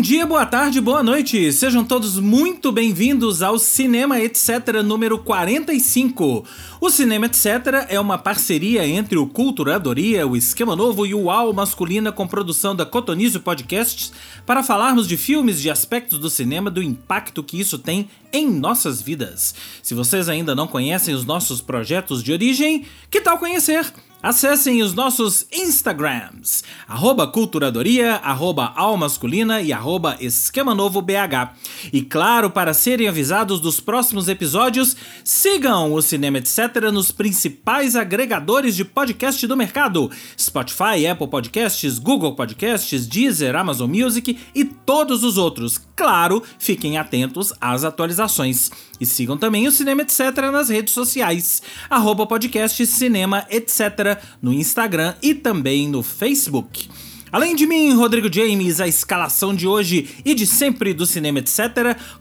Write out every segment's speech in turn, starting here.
Bom dia, boa tarde, boa noite. Sejam todos muito bem-vindos ao Cinema Etc número 45. O Cinema Etc é uma parceria entre o Culturadoria, o Esquema Novo e o Al Masculina com produção da Cotonizio Podcasts para falarmos de filmes, de aspectos do cinema, do impacto que isso tem em nossas vidas. Se vocês ainda não conhecem os nossos projetos de origem, que tal conhecer? Acessem os nossos Instagrams, arroba culturadoria, arroba almasculina e arroba esquema novo BH. E claro, para serem avisados dos próximos episódios, sigam o Cinema Etc. nos principais agregadores de podcast do mercado: Spotify, Apple Podcasts, Google Podcasts, Deezer, Amazon Music e todos os outros. Claro, fiquem atentos às atualizações. E sigam também o Cinema Etc. nas redes sociais, arroba podcast Cinema Etc. no Instagram e também no Facebook. Além de mim, Rodrigo James, a escalação de hoje e de sempre do Cinema Etc.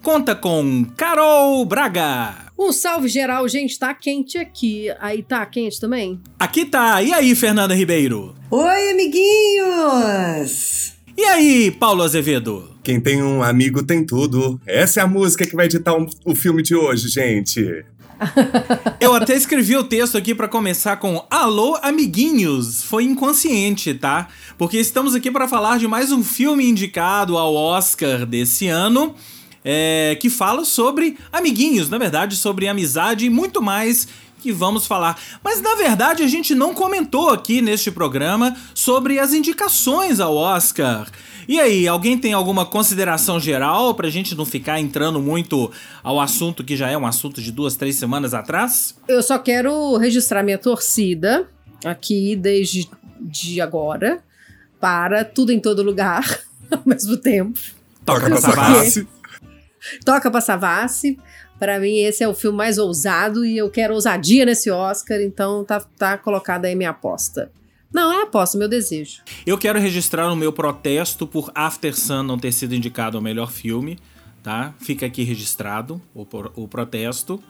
conta com Carol Braga. Um salve geral, gente, tá quente aqui. Aí tá quente também? Aqui tá. E aí, Fernanda Ribeiro? Oi, amiguinhos! E aí, Paulo Azevedo? Quem tem um amigo tem tudo. Essa é a música que vai editar um, o filme de hoje, gente. Eu até escrevi o texto aqui para começar com Alô, amiguinhos. Foi inconsciente, tá? Porque estamos aqui para falar de mais um filme indicado ao Oscar desse ano. É, que fala sobre amiguinhos, na verdade, sobre amizade e muito mais que vamos falar. Mas na verdade a gente não comentou aqui neste programa sobre as indicações ao Oscar. E aí, alguém tem alguma consideração geral pra gente não ficar entrando muito ao assunto que já é um assunto de duas, três semanas atrás? Eu só quero registrar minha torcida aqui desde de agora para tudo em todo lugar ao mesmo tempo. Toca pra Savassi. Toca pra Savassi. Para mim, esse é o filme mais ousado e eu quero ousadia nesse Oscar, então tá, tá colocada aí minha aposta. Não, é aposta, meu desejo. Eu quero registrar o meu protesto por After Sun não ter sido indicado ao melhor filme, tá? Fica aqui registrado o, o protesto.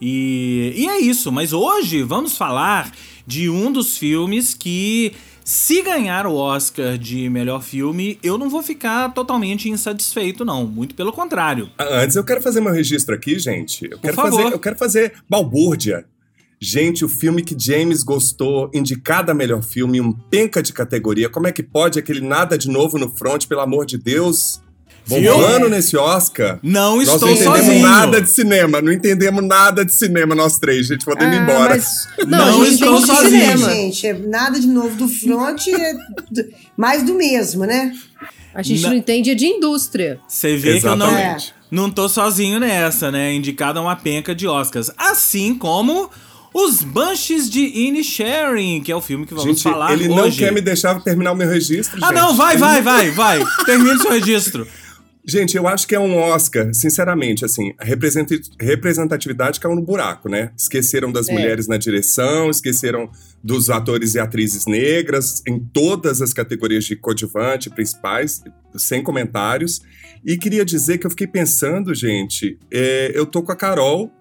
E, e é isso, mas hoje vamos falar de um dos filmes que, se ganhar o Oscar de melhor filme, eu não vou ficar totalmente insatisfeito, não. Muito pelo contrário. Antes eu quero fazer meu registro aqui, gente. Eu Por quero favor. fazer, eu quero fazer balbúrdia. Gente, o filme que James gostou, indicado a melhor filme, um penca de categoria. Como é que pode aquele nada de novo no front, pelo amor de Deus? Bombando nesse Oscar. Não Nós estou não entendemos sozinho. nada de cinema, não entendemos nada de cinema, nós três, gente, podemos ir Ah, embora. mas- Não, Não, estou sozinho. cinema. Gente, é nada de novo do front, é mais do mesmo, né? A gente Na- não entende é de indústria. Você vê que eu não, Exatamente. não tô sozinho nessa, né? Indicado a uma penca de Oscars. Assim como Os Banshees de Inisherin, que é o filme que vamos Gente, falar ele hoje. não quer me deixar terminar o meu registro, Ah, gente. não, vai, vai, vai, vai. Termine seu registro. Gente, eu acho que é um Oscar, sinceramente, assim, a representa- representatividade caiu no buraco, né? Esqueceram das É. mulheres na direção, esqueceram dos atores e atrizes negras em todas as categorias de coadjuvante, principais, sem comentários. E queria dizer que eu fiquei pensando, gente, é, eu tô com a Carol,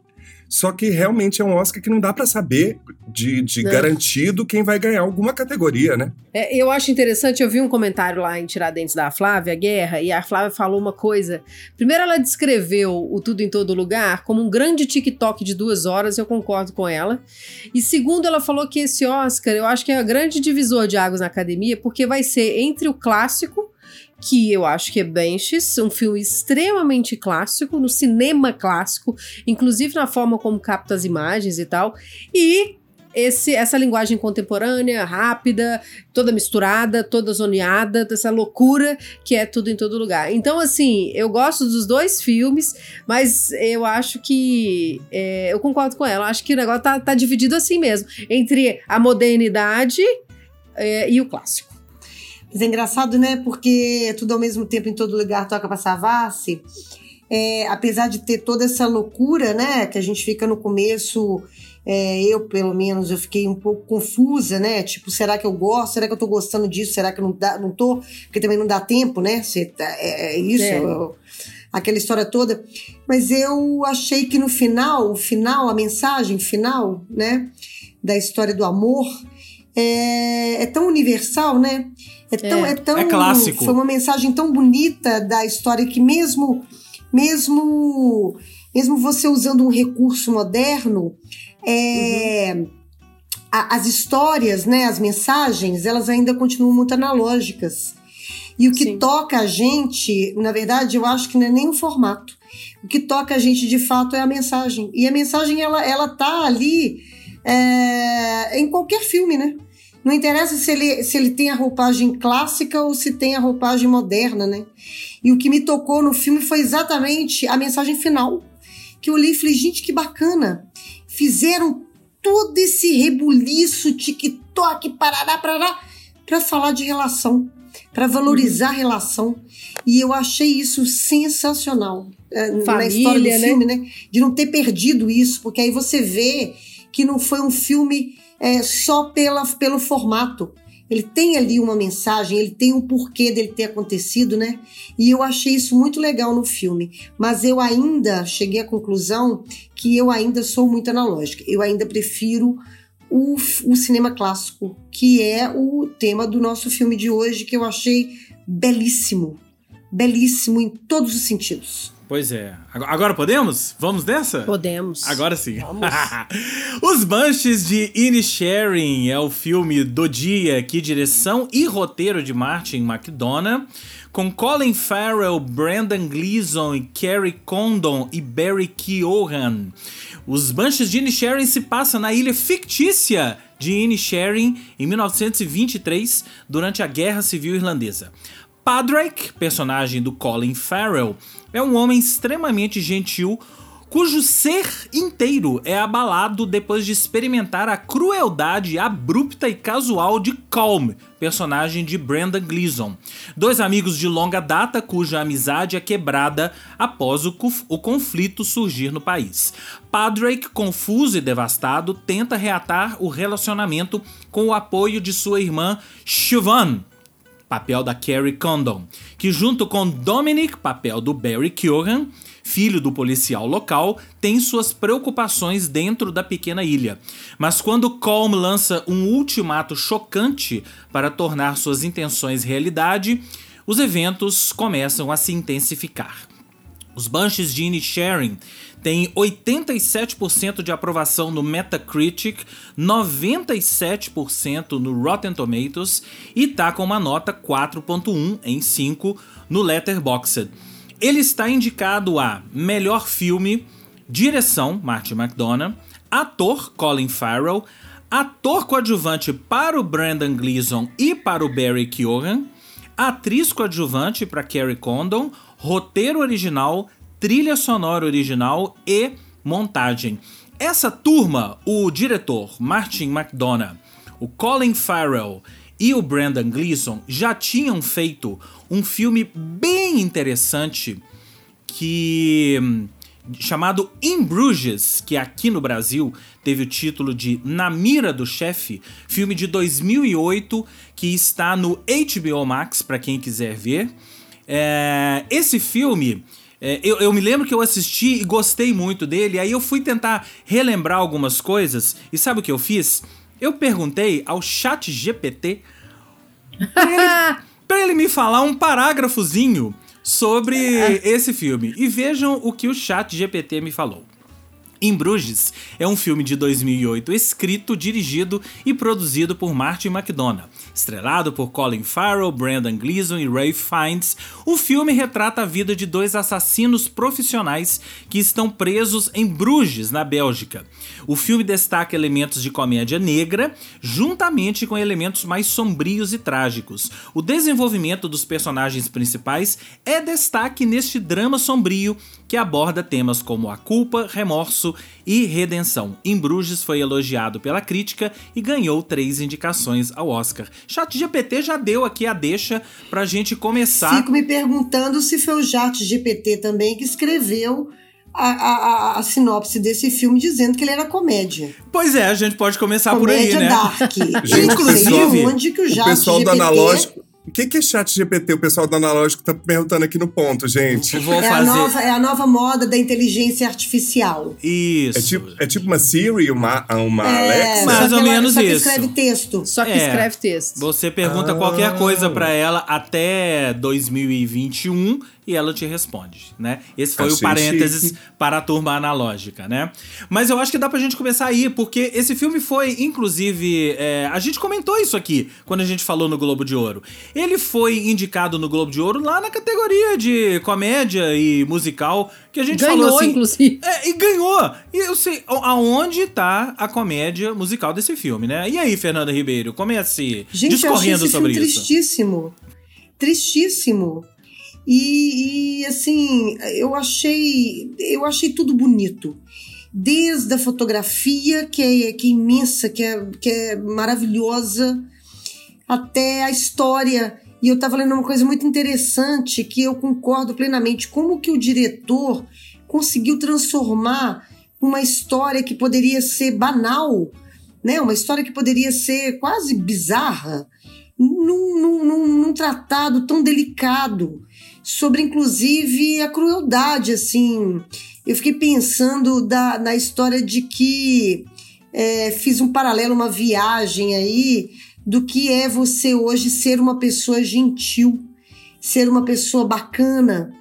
só que realmente é um Oscar que não dá pra saber de, de garantido quem vai ganhar alguma categoria, né? É, eu acho interessante, eu vi um comentário lá em Tiradentes da Flávia Guerra, e a Flávia falou uma coisa. Primeiro, ela descreveu o Tudo em Todo Lugar como um grande TikTok de duas horas, eu concordo com ela. E segundo, ela falou que esse Oscar, eu acho que é o grande divisor de águas na academia, porque vai ser entre o clássico, que eu acho que é Benches, um filme extremamente clássico, no cinema clássico, inclusive na forma como capta as imagens e tal, e esse, essa linguagem contemporânea, rápida, toda misturada, toda zoneada, dessa loucura que é tudo em todo lugar. Então, assim, eu gosto dos dois filmes, mas eu acho que. é, eu concordo com ela. Acho que o negócio tá, tá dividido assim mesmo entre a modernidade é, e o clássico. Mas é engraçado, né? Porque é tudo ao mesmo tempo em todo lugar toca pra Savassi. É, apesar de ter toda essa loucura, né? Que a gente fica no começo, é, eu pelo menos, eu fiquei um pouco confusa, né? Tipo, será que eu gosto? Será que eu tô gostando disso? Será que eu não, dá, não tô? Porque também não dá tempo, né? Você tá- é, é isso, É. eu- aquela história toda. Mas eu achei que no final, o final, a mensagem final, né? Da história do amor é, é tão universal, né? É tão, é. é tão é clássico. Foi uma mensagem tão bonita da história que mesmo mesmo mesmo você usando um recurso moderno, é, uhum. a, as histórias, né, as mensagens, elas ainda continuam muito analógicas. E o que Sim. toca a gente, na verdade, eu acho que não é nem o formato. O que toca a gente de fato é a mensagem. E a mensagem, ela, ela tá ali é, em qualquer filme, né? Não interessa se ele, se ele tem a roupagem clássica ou se tem a roupagem moderna, né? E o que me tocou no filme foi exatamente a mensagem final. Que eu li e falei, gente, que bacana. Fizeram todo esse rebuliço, TikTok, parará, parará, para falar de relação, para valorizar a relação. E eu achei isso sensacional Família, na história do né? filme, né? De não ter perdido isso, porque aí você vê que não foi um filme é, só pela, pelo formato. Ele tem ali uma mensagem, ele tem um porquê dele ter acontecido, né? E eu achei isso muito legal no filme. Mas eu ainda cheguei à conclusão que eu ainda sou muito analógica. Eu ainda prefiro o, o cinema clássico, que é o tema do nosso filme de hoje, que eu achei belíssimo. Belíssimo em todos os sentidos. Pois é. Agora podemos? Vamos dessa? Podemos. Agora sim. Os Banshees de Inisherin é o filme do dia que direção e roteiro de Martin McDonough, com Colin Farrell, Brandon Gleeson, Kerry Condon e Barry Keoghan. Os Banshees de Inisherin se passam na ilha fictícia de Inisherin em 1923, durante a Guerra Civil Irlandesa. Padraig, personagem do Colin Farrell, é um homem extremamente gentil cujo ser inteiro é abalado depois de experimentar a crueldade abrupta e casual de Calm, personagem de Brandon Gleeson. Dois amigos de longa data cuja amizade é quebrada após o, o conflito surgir no país. Padraig, confuso e devastado, tenta reatar o relacionamento com o apoio de sua irmã Siobhan, papel da Carrie Condon, que junto com Dominic, papel do Barry Keoghan, filho do policial local, tem suas preocupações dentro da pequena ilha. Mas quando Colm lança um ultimato chocante para tornar suas intenções realidade, os eventos começam a se intensificar. Os Banshees de Inisherin tem 87% de aprovação no Metacritic, 97% no Rotten Tomatoes e tá com uma nota 4.1 em 5 no Letterboxd. Ele está indicado a melhor filme, direção Martin McDonagh, ator Colin Farrell, ator coadjuvante para o Brandon Gleeson e para o Barry Keoghan, atriz coadjuvante para Carrie Condon, roteiro original, trilha sonora original e montagem. Essa turma, o diretor Martin McDonough, o Colin Farrell e o Brandon Gleeson já tinham feito um filme bem interessante que chamado In Bruges, que aqui no Brasil teve o título de Na Mira do Chefe, filme de 2008 que está no HBO Max para quem quiser ver. É, esse filme é, eu, eu, me lembro que eu assisti e gostei muito dele, aí eu fui tentar relembrar algumas coisas, e sabe o que eu fiz? Eu perguntei ao chat GPT pra ele, pra ele me falar um parágrafozinho sobre esse filme. E vejam o que o chat GPT me falou. Em Bruges é um filme de 2008 escrito, dirigido e produzido por Martin McDonagh. Estrelado por Colin Farrell, Brandon Gleeson e Ray Fiennes, o filme retrata a vida de dois assassinos profissionais que estão presos em Bruges, na Bélgica. O filme destaca elementos de comédia negra, juntamente com elementos mais sombrios e trágicos. O desenvolvimento dos personagens principais é destaque neste drama sombrio que aborda temas como a culpa, remorso e redenção. Em Bruges foi elogiado pela crítica e ganhou três indicações ao Oscar. Chat GPT já deu aqui a deixa pra gente começar. Fico me perguntando se foi o Chat GPT também que escreveu a, a, a, sinopse desse filme dizendo que ele era comédia. Pois é, a gente pode começar comédia por aí, né? Dark. Gente, Inclusive, onde que o, o pessoal GPT... do analógico que, que é chat GPT? O pessoal do analógico tá perguntando aqui no ponto, gente. Vou É, a fazer. nova, é a nova moda da inteligência artificial. Isso. É tipo, é tipo uma Siri, uma, uma É, Alexa? Mais só que ou ela- menos só que isso. escreve texto. Só que É. escreve texto. Você pergunta Ah. qualquer coisa pra ela até 2021 e ela te responde, né? Esse foi o parênteses para a turma analógica, né? Mas eu acho que dá pra gente começar aí, porque esse filme foi, inclusive, é, a gente comentou isso aqui quando a gente falou no Globo de Ouro. Ele foi indicado no Globo de Ouro lá na categoria de comédia e musical, que a gente Ganhou, falou assim. inclusive. É, e ganhou! E eu sei, aonde tá a comédia musical desse filme, né? E aí, Fernanda Ribeiro, comece Gente, eu achei discorrendo esse sobre filme isso. tristíssimo. Tristíssimo. E, e, assim, eu achei, eu achei tudo bonito. Desde a fotografia, que é, que é imensa, que é, que é maravilhosa, até a história. E eu estava lendo uma coisa muito interessante que eu concordo plenamente. Como que o diretor conseguiu transformar uma história que poderia ser banal, né? Uma história que poderia ser quase bizarra, num, num- num- num tratado tão delicado sobre, inclusive, a crueldade, assim. Eu fiquei pensando da, na história de que é, fiz um paralelo, uma viagem aí do que é você hoje ser uma pessoa gentil, ser uma pessoa bacana,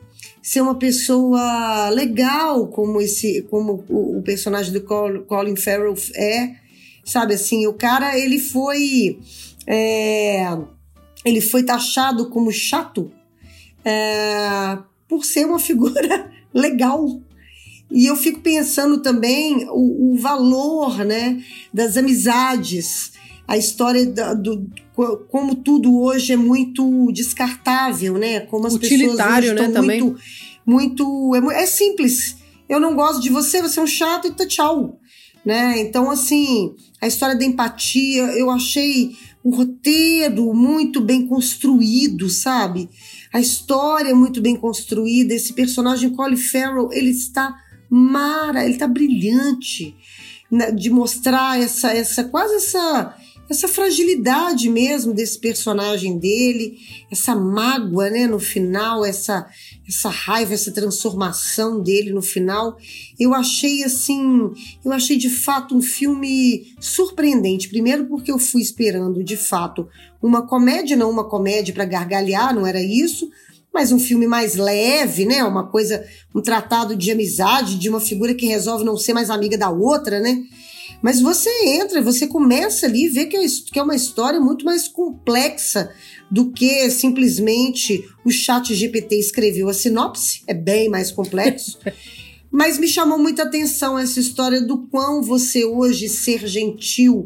ser uma pessoa legal, como esse, como o, o personagem do Col- Colin Farrell é, sabe assim, o cara ele foi é, ele foi taxado como chato é, por ser uma figura legal. E eu fico pensando também o, o valor né, das amizades, a história da- do, co- como tudo hoje é muito descartável, né? Como as Utilitário, pessoas né, estão também. muito, muito é, é simples. Eu não gosto de você, você é um chato e tá tchau, né? Então assim, a história da empatia, eu achei o roteiro muito bem construído, sabe? A história é muito bem construída. Esse personagem Colin Farrell, ele está mara, ele está brilhante né, de mostrar essa, essa quase essa essa fragilidade mesmo desse personagem dele, essa mágoa, né, no final, essa essa raiva, essa transformação dele no final. Eu achei assim, eu achei de fato um filme surpreendente. Primeiro porque eu fui esperando de fato uma comédia, não uma comédia para gargalhar, não era isso, mas um filme mais leve, né? Uma coisa, um tratado de amizade de uma figura que resolve não ser mais amiga da outra, né? Mas você entra, você começa ali e vê que é, que é uma história muito mais complexa do que simplesmente o chat GPT escreveu a sinopse, é bem mais complexo. Mas me chamou muita atenção essa história do quão você hoje ser gentil,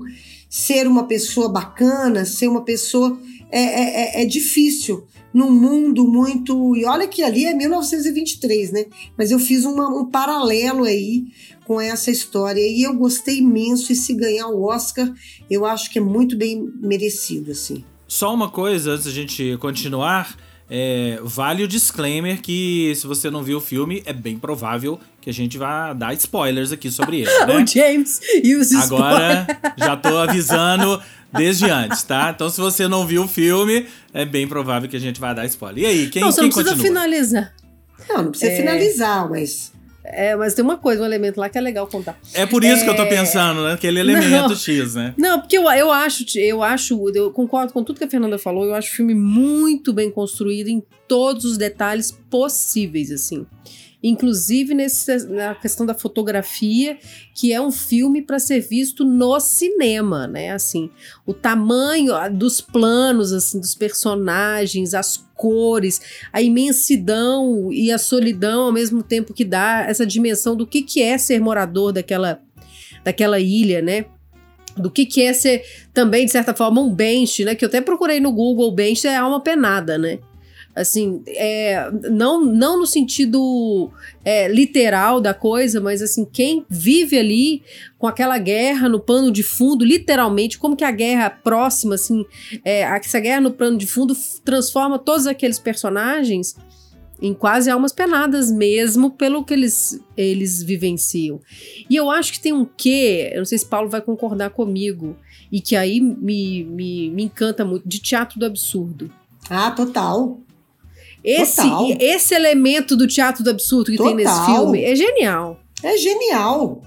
ser uma pessoa bacana, ser uma pessoa é, é, é- é difícil num mundo muito. E olha que ali é 1923, né? Mas eu fiz uma- um paralelo aí com essa história e eu gostei imenso. E se ganhar o Oscar, eu acho que é muito bem merecido, assim. Só uma coisa antes da gente continuar. é, vale o disclaimer que se você não viu o filme, é bem provável que a gente vá dar spoilers aqui sobre ele, né? O James e os spoilers. Agora já tô avisando desde antes, tá? Então se você não viu o filme, é bem provável que a gente vá dar spoiler. E aí, quem, Não, você quem não precisa continua? finalizar. Não, não precisa É. finalizar, mas. É, mas tem uma coisa, um elemento lá que é legal contar. É por isso que eu tô É. pensando, né? Aquele elemento Não. X, né? Não, porque eu, eu acho, eu acho, eu concordo com tudo que a Fernanda falou, eu acho o filme muito bem construído em todos os detalhes possíveis, assim. Inclusive nesse, na questão da fotografia, que é um filme para ser visto no cinema, né? Assim, o tamanho dos planos, assim, dos personagens, as cores, a imensidão e a solidão ao mesmo tempo que dá essa dimensão do que, que é ser morador daquela, daquela ilha, né? do que, que é ser também, de certa forma, um bench, né? Que eu até procurei no Google, bench é alma penada, né? Assim, é, não, não no sentido é, literal da coisa, mas assim, quem vive ali com aquela guerra no pano de fundo, literalmente, como que a guerra próxima, assim, é, essa guerra no pano de fundo transforma todos aqueles personagens em quase almas penadas mesmo, pelo que eles, eles vivenciam. E eu acho que tem um quê, eu não sei se Paulo vai concordar comigo, e que aí me, me, me encanta muito, de teatro do absurdo. Ah, total. Esse, Total. esse elemento do teatro do absurdo que tem nesse Total. filme é genial. É genial.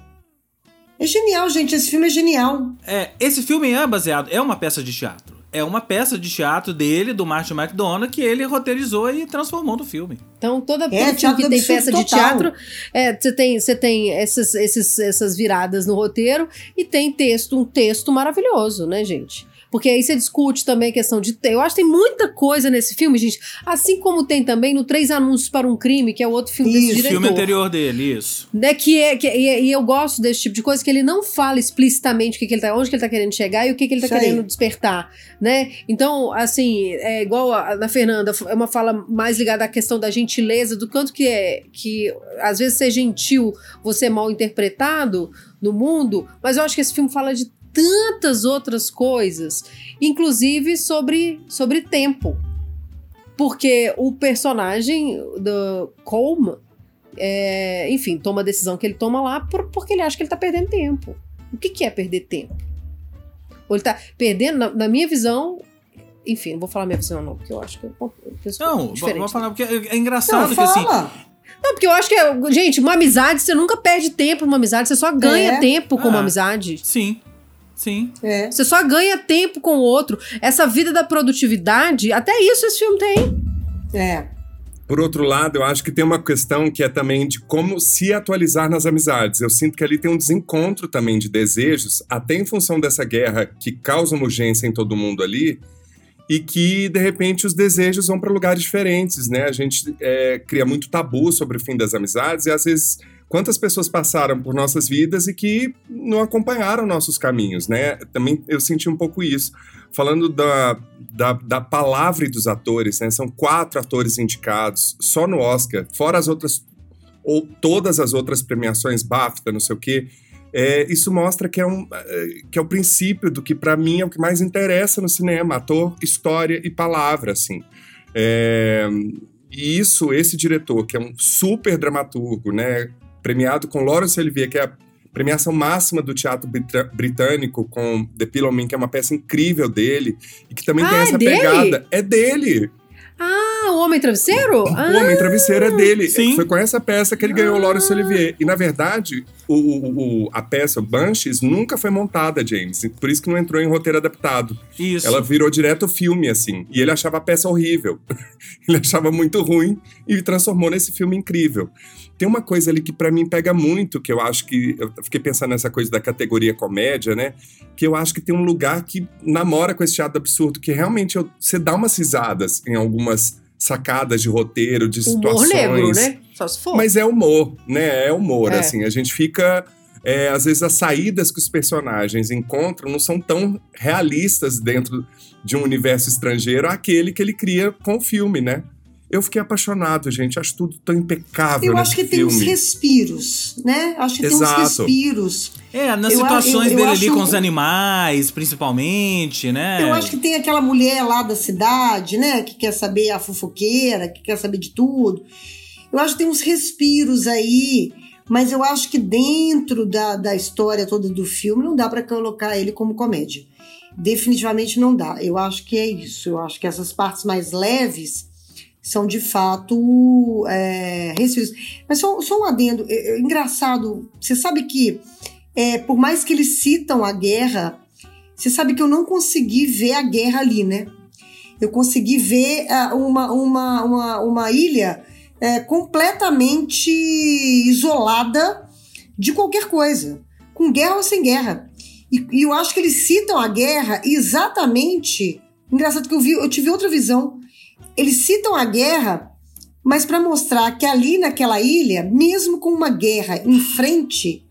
É genial, gente. Esse filme é genial. É, esse filme é baseado, é uma peça de teatro. É uma peça de teatro dele, do Martin McDonagh, que ele roteirizou e transformou no filme. Então, toda É, filme teatro que tem peça de total. teatro, é, você tem, você tem essas, esses, essas viradas no roteiro e tem texto, um texto maravilhoso, né, gente? Porque aí você discute também a questão de. Eu acho que tem muita coisa nesse filme, gente. Assim como tem também no Três Anúncios para um Crime, que é o outro filme desse Isso, O diretor. filme anterior dele, isso. Né, que é, que, e, e eu gosto desse tipo de coisa que ele não fala explicitamente o que, que ele tá, onde que ele tá querendo chegar e o que, que ele tá Isso aí. querendo despertar, né? Então, assim, é igual a, na Fernanda, é uma fala mais ligada à questão da gentileza, do quanto que é que às vezes ser gentil você é mal interpretado no mundo, mas eu acho que esse filme fala de tantas outras coisas, inclusive sobre, sobre tempo. Porque o personagem do Colm, é, enfim, toma a decisão que ele toma lá por- porque ele acha que ele tá perdendo tempo. O que, que é perder tempo? Ou ele tá perdendo, na, na minha visão. Enfim, não vou falar minha visão, não, porque eu acho que eu, eu penso Não, vou, diferente. vou falar, porque é, é Não, engraçado que assim. Não, porque eu acho que, é- gente, uma amizade, você nunca perde tempo numa amizade, você só ganha É. tempo com uma Ah. amizade. Sim. Sim. É. Você só ganha tempo com o outro. Essa vida da produtividade, até isso esse filme tem. É. Por outro lado, eu acho que tem uma questão que é também de como se atualizar nas amizades. Eu sinto que ali tem um desencontro também de desejos, até em função dessa guerra que causa uma urgência em todo mundo ali, e que, de repente, os desejos vão para lugares diferentes, né? A gente é, cria muito tabu sobre o fim das amizades e, às vezes, quantas pessoas passaram por nossas vidas e que não acompanharam nossos caminhos, né? Também eu senti um pouco isso. Falando da, da, da palavra e dos atores, né? São quatro atores indicados só no Oscar, fora as outras, ou todas as outras premiações, BAFTA, não sei o quê. É, isso mostra que é, um, é, que é o princípio do que, para mim, é o que mais interessa no cinema: ator, história e palavra, assim. É, e isso, esse diretor, que é um super dramaturgo, né? Premiado com Laurence Olivier, que é a premiação máxima do teatro britânico, com The Pillow Man, que é uma peça incrível dele, e que também tem Ah, é essa dele? pegada. É dele! Ah, o Homem Travesseiro? Ah, O Homem Travesseiro é dele. sim. Foi com essa peça que ele ganhou o Ah. Laurence Olivier. E, na verdade, o, o- o- a peça, o Banshees, nunca foi montada, James. Por isso que não entrou em roteiro adaptado. Isso. Ela virou direto filme, assim. E ele achava a peça horrível. ele achava muito ruim e transformou nesse filme incrível. Tem uma coisa ali que pra mim pega muito, que eu acho que. Eu fiquei pensando nessa coisa da categoria comédia, né? Que eu acho que tem um lugar que namora com esse teatro absurdo, que realmente eu- você dá umas risadas em algumas sacadas de roteiro, de humor situações. negro, né? Só se for. Mas é humor, né? É humor, É. assim. A gente fica. é, às vezes as saídas que os personagens encontram não são tão realistas dentro de um universo estrangeiro aquele que ele cria com o filme, né? Eu fiquei apaixonado, gente. Acho tudo tão impecável Eu acho que tem filme. uns respiros, né? Acho que tem Exato. uns respiros. É, nas Eu situações eu- eu dele ali acho- com os animais, principalmente, né? Eu acho que tem aquela mulher lá da cidade, né? Que quer saber a fofoqueira, que quer saber de tudo. Eu acho que tem uns respiros aí, mas eu acho que dentro da, da história toda do filme não dá pra colocar ele como comédia. Definitivamente não dá. Eu acho que é isso. Eu acho que essas partes mais leves são de fato é, respiros. Mas só, só um adendo. É, é engraçado. Você sabe que, é, por mais que eles citam a guerra, você sabe que eu não consegui ver a guerra ali, né? Eu consegui ver ah, uma, uma, uma, uma ilha é, completamente isolada de qualquer coisa, com guerra ou sem guerra. E, e eu acho que eles citam a guerra exatamente. Engraçado que eu, vi, eu tive outra visão. Eles citam a guerra, mas para mostrar que ali naquela ilha, mesmo com uma guerra em frente,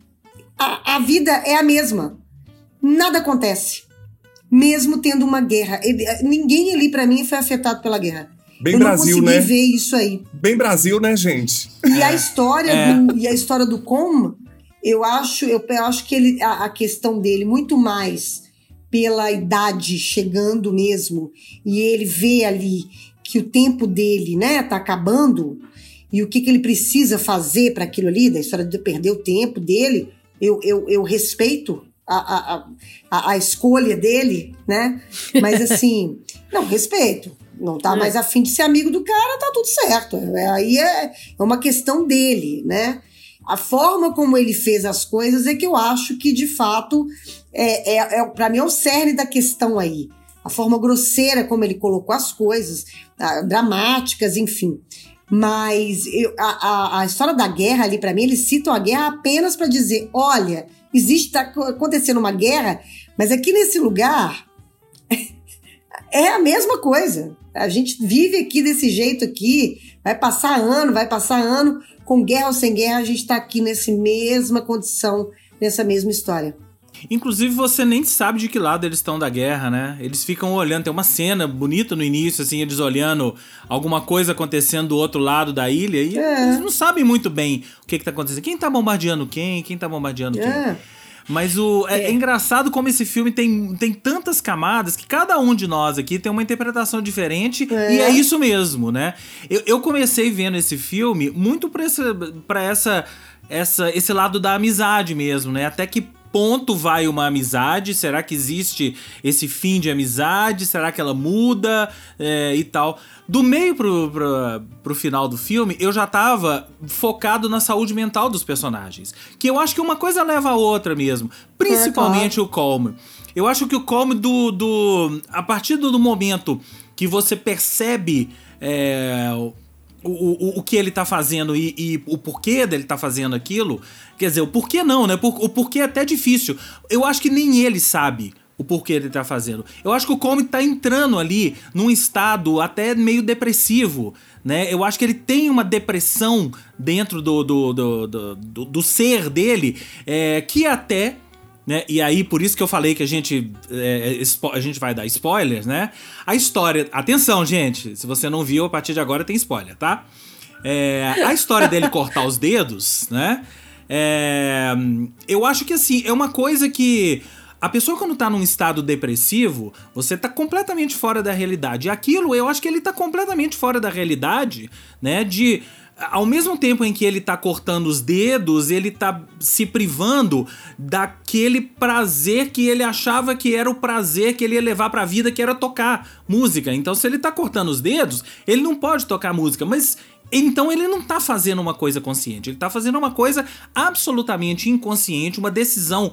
a, a vida é a mesma. Nada acontece. Mesmo tendo uma guerra. Ele- ninguém ali, para mim, foi afetado pela guerra. Bem eu Brasil, não consegui né? ver isso aí. Bem Brasil, né, gente? E a história É. do e a história do Com, eu acho, eu, eu acho que ele a, a questão dele muito mais pela idade chegando mesmo e ele vê ali que o tempo dele, né, tá acabando e o que, que ele precisa fazer para aquilo ali, da história de perder o tempo dele, eu, eu, eu respeito a, a, a, a escolha dele, né? Mas assim, Não, respeito. Não tá é. mais afim de ser amigo do cara, tá tudo certo. É, aí é, é uma questão dele, né? A forma como ele fez as coisas é que eu acho que, de fato, é, é, é para mim é o cerne da questão aí. A forma grosseira como ele colocou as coisas, dramáticas, enfim. Mas eu, a, a, a, história da guerra ali, para mim, eles citam a guerra apenas para dizer: olha, existe, tá acontecendo uma guerra, mas aqui nesse lugar é a mesma coisa. A gente vive aqui desse jeito aqui, vai passar ano, vai passar ano, com guerra ou sem guerra, a gente está aqui nessa mesma condição, nessa mesma história. Inclusive, você nem sabe de que lado eles estão da guerra, né? Eles ficam olhando, tem uma cena bonita no início, assim, eles olhando alguma coisa acontecendo do outro lado da ilha e é. eles não sabem muito bem o que, que tá acontecendo. Quem tá bombardeando quem? Quem tá bombardeando quem? É. Mas o, é, é. é, engraçado como esse filme tem, tem tantas camadas que cada um de nós aqui tem uma interpretação diferente é. e é isso mesmo, né? Eu, eu comecei vendo esse filme muito pra, essa, pra essa, essa, esse lado da amizade mesmo, né? Até que ponto vai uma amizade? Será que existe esse fim de amizade? Será que ela muda é, e tal? Do meio pro, pro, pro final do filme, eu já tava focado na saúde mental dos personagens. Que eu acho que uma coisa leva a outra mesmo. Principalmente é, o Colm. Eu acho que o Colm, do, do, a partir do momento que você percebe. É, o, o, o que ele tá fazendo e, e, o porquê dele tá fazendo aquilo. Quer dizer, o porquê não, né? O porquê é até difícil. Eu acho que nem ele sabe o porquê ele tá fazendo. Eu acho que o Comic tá entrando ali num estado até meio depressivo, né? Eu acho que ele tem uma depressão dentro do, do, do, do, do, do ser dele é, que até né? E aí, por isso que eu falei que a gente, é, a gente vai dar spoilers, né? A história. Atenção, gente! Se você não viu, a partir de agora tem spoiler, tá? É, a história dele cortar os dedos, né? É, eu acho que assim, é uma coisa que. A pessoa, quando tá num estado depressivo, você tá completamente fora da realidade. E aquilo, eu acho que ele tá completamente fora da realidade, né? De ao mesmo tempo em que ele tá cortando os dedos, ele tá se privando daquele prazer que ele achava que era o prazer que ele ia levar pra vida, que era tocar música. Então, se ele tá cortando os dedos, ele não pode tocar música, mas então ele não tá fazendo uma coisa consciente, ele tá fazendo uma coisa absolutamente inconsciente, uma decisão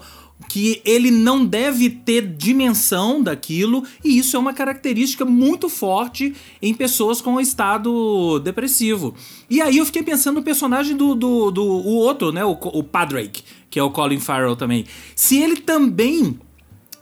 que ele não deve ter dimensão daquilo, e isso é uma característica muito forte em pessoas com estado depressivo. E aí eu fiquei pensando no personagem do, do, do o outro, né, o, o Padrake, que é o Colin Farrell também. Se ele também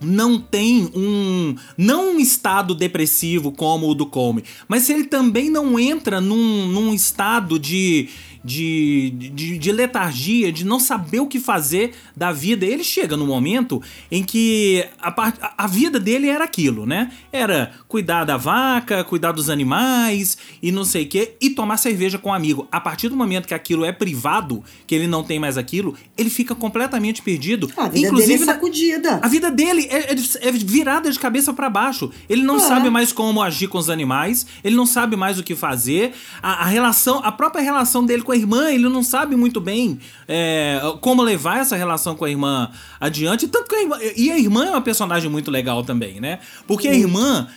não tem um não um estado depressivo como o do Come, mas se ele também não entra num, num estado de de, de, de, letargia, de não saber o que fazer da vida. Ele chega no momento em que a, a vida dele era aquilo, né? Era cuidar da vaca, cuidar dos animais e não sei o quê, e tomar cerveja com um amigo. A partir do momento que aquilo é privado, que ele não tem mais aquilo, ele fica completamente perdido. A vida Inclusive, dele é sacudida. A vida dele é, é, é virada de cabeça para baixo. Ele não é. sabe mais como agir com os animais, ele não sabe mais o que fazer. A, a relação, a própria relação dele com a irmã, ele não sabe muito bem é, como levar essa relação com a irmã adiante. Tanto que a irmã, e a irmã é uma personagem muito legal também, né? Porque a irmã,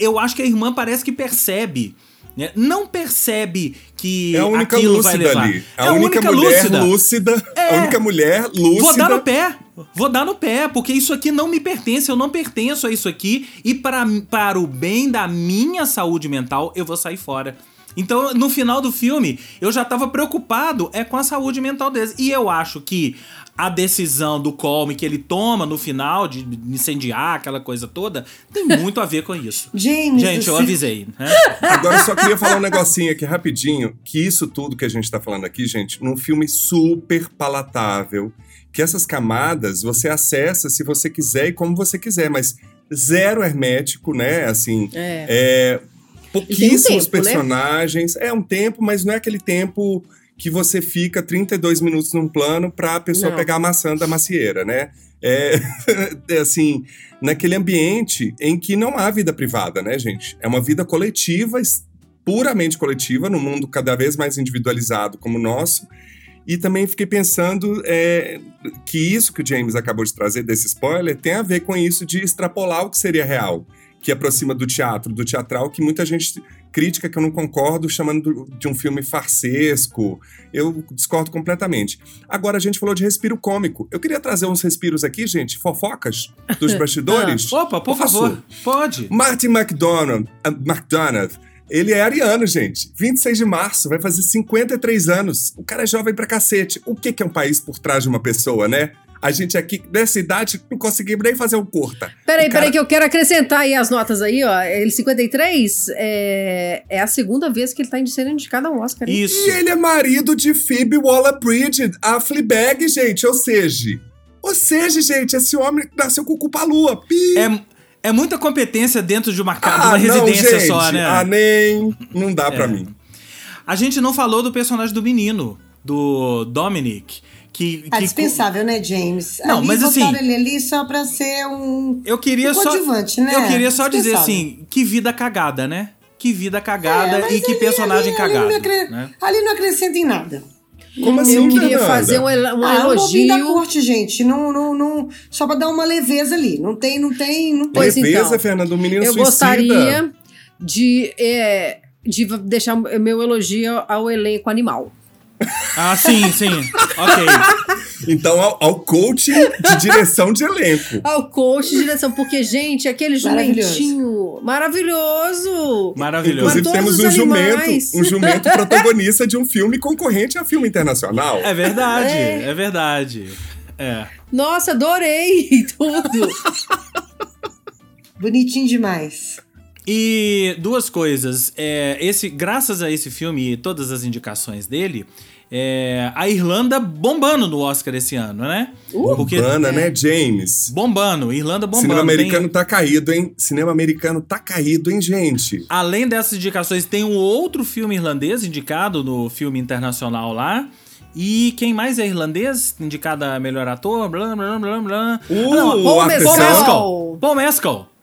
eu acho que a irmã parece que percebe né? não percebe que é a única aquilo vai levar. ali. É a, a única, única, mulher lúcida. lúcida é. A única mulher lúcida. Vou dar no pé. Vou dar no pé, porque isso aqui não me pertence, eu não pertenço a isso aqui. E pra, para o bem da minha saúde mental, eu vou sair fora. Então, no final do filme, eu já tava preocupado é com a saúde mental deles. E eu acho que a decisão do Colme que ele toma no final de incendiar aquela coisa toda tem muito a ver com isso. James, gente, eu avisei. Né? Agora eu só queria falar um negocinho aqui rapidinho, que isso tudo que a gente tá falando aqui, gente, num filme super palatável, que essas camadas você acessa se você quiser e como você quiser, mas zero hermético, né? Assim, é, é pouquíssimos um tempo, né? personagens. Né? É um tempo, mas não é aquele tempo que você fica 32 minutos num plano para a pessoa não. pegar a maçã da macieira, né? É, é, assim, naquele ambiente em que não há vida privada, né, gente? É uma vida coletiva, puramente coletiva, num mundo cada vez mais individualizado como o nosso. E também fiquei pensando é, que isso que o James acabou de trazer, desse spoiler, tem a ver com isso de extrapolar o que seria real que aproxima do teatro, do teatral, que muita gente crítica que eu não concordo, chamando de um filme farsesco. Eu discordo completamente. Agora a gente falou de respiro cômico. Eu queria trazer uns respiros aqui, gente, fofocas dos bastidores. ah, opa, por favor, pode. Martin McDonald, uh, McDonald ele é ariano, gente. 26 de março, vai fazer 53 anos. O cara é jovem pra cacete. O que, que é um país por trás de uma pessoa, né? A gente aqui, nessa idade, não conseguimos nem fazer um curta. Peraí, cara... peraí, que eu quero acrescentar aí as notas aí, ó. Ele 53 é, é a segunda vez que ele tá sendo indicado ao Oscar. Hein? Isso. E ele é marido de Phoebe Waller-Bridge, a Fleabag, gente. Ou seja... Ou seja, gente, esse homem nasceu com culpa lua. Pi. É... É muita competência dentro de uma casa, ah, uma residência não, gente, só, né? Ah, nem. Não dá é. pra mim. A gente não falou do personagem do menino, do Dominic. Que, é dispensável, né, James? Não, ali, mas assim. ele ali só pra ser um. Eu queria um só. Né? Eu queria só dizer assim: que vida cagada, né? Que vida cagada é, e que ali, personagem ali, cagado. Ali não, acre... né? ali não acrescenta em nada. Como assim, Eu queria Fernanda? fazer um, um ah, elogio. da corte, gente. Não, não, não, só pra dar uma leveza ali. Não tem, não tem, não tem. Leveza, então, Fernanda, o menino Eu suicida. gostaria de, é, de deixar meu elogio ao elenco animal. Ah, sim, sim. ok. Então, ao, ao, coach de direção de elenco. Ao coach de direção, porque, gente, aquele jumentinho maravilhoso. Maravilhoso. Inclusive, temos um jumento, um jumento protagonista de um filme concorrente a filme internacional. É verdade, é, é verdade. É. Nossa, adorei tudo. Bonitinho demais. E duas coisas. É, esse, graças a esse filme e todas as indicações dele, é, a Irlanda bombando no Oscar esse ano, né? Uh, Porque, bombando, é, né, James? Bombando, Irlanda bombando. Cinema americano tem... tá caído, hein? Cinema americano tá caído, hein, gente? Além dessas indicações, tem um outro filme irlandês indicado no filme internacional lá. E quem mais é irlandês? Indicado a melhor ator? Blá, blá, blá, blá. Uh, ah, não, Paul Mescal. Paul Mescal. Paul Mescal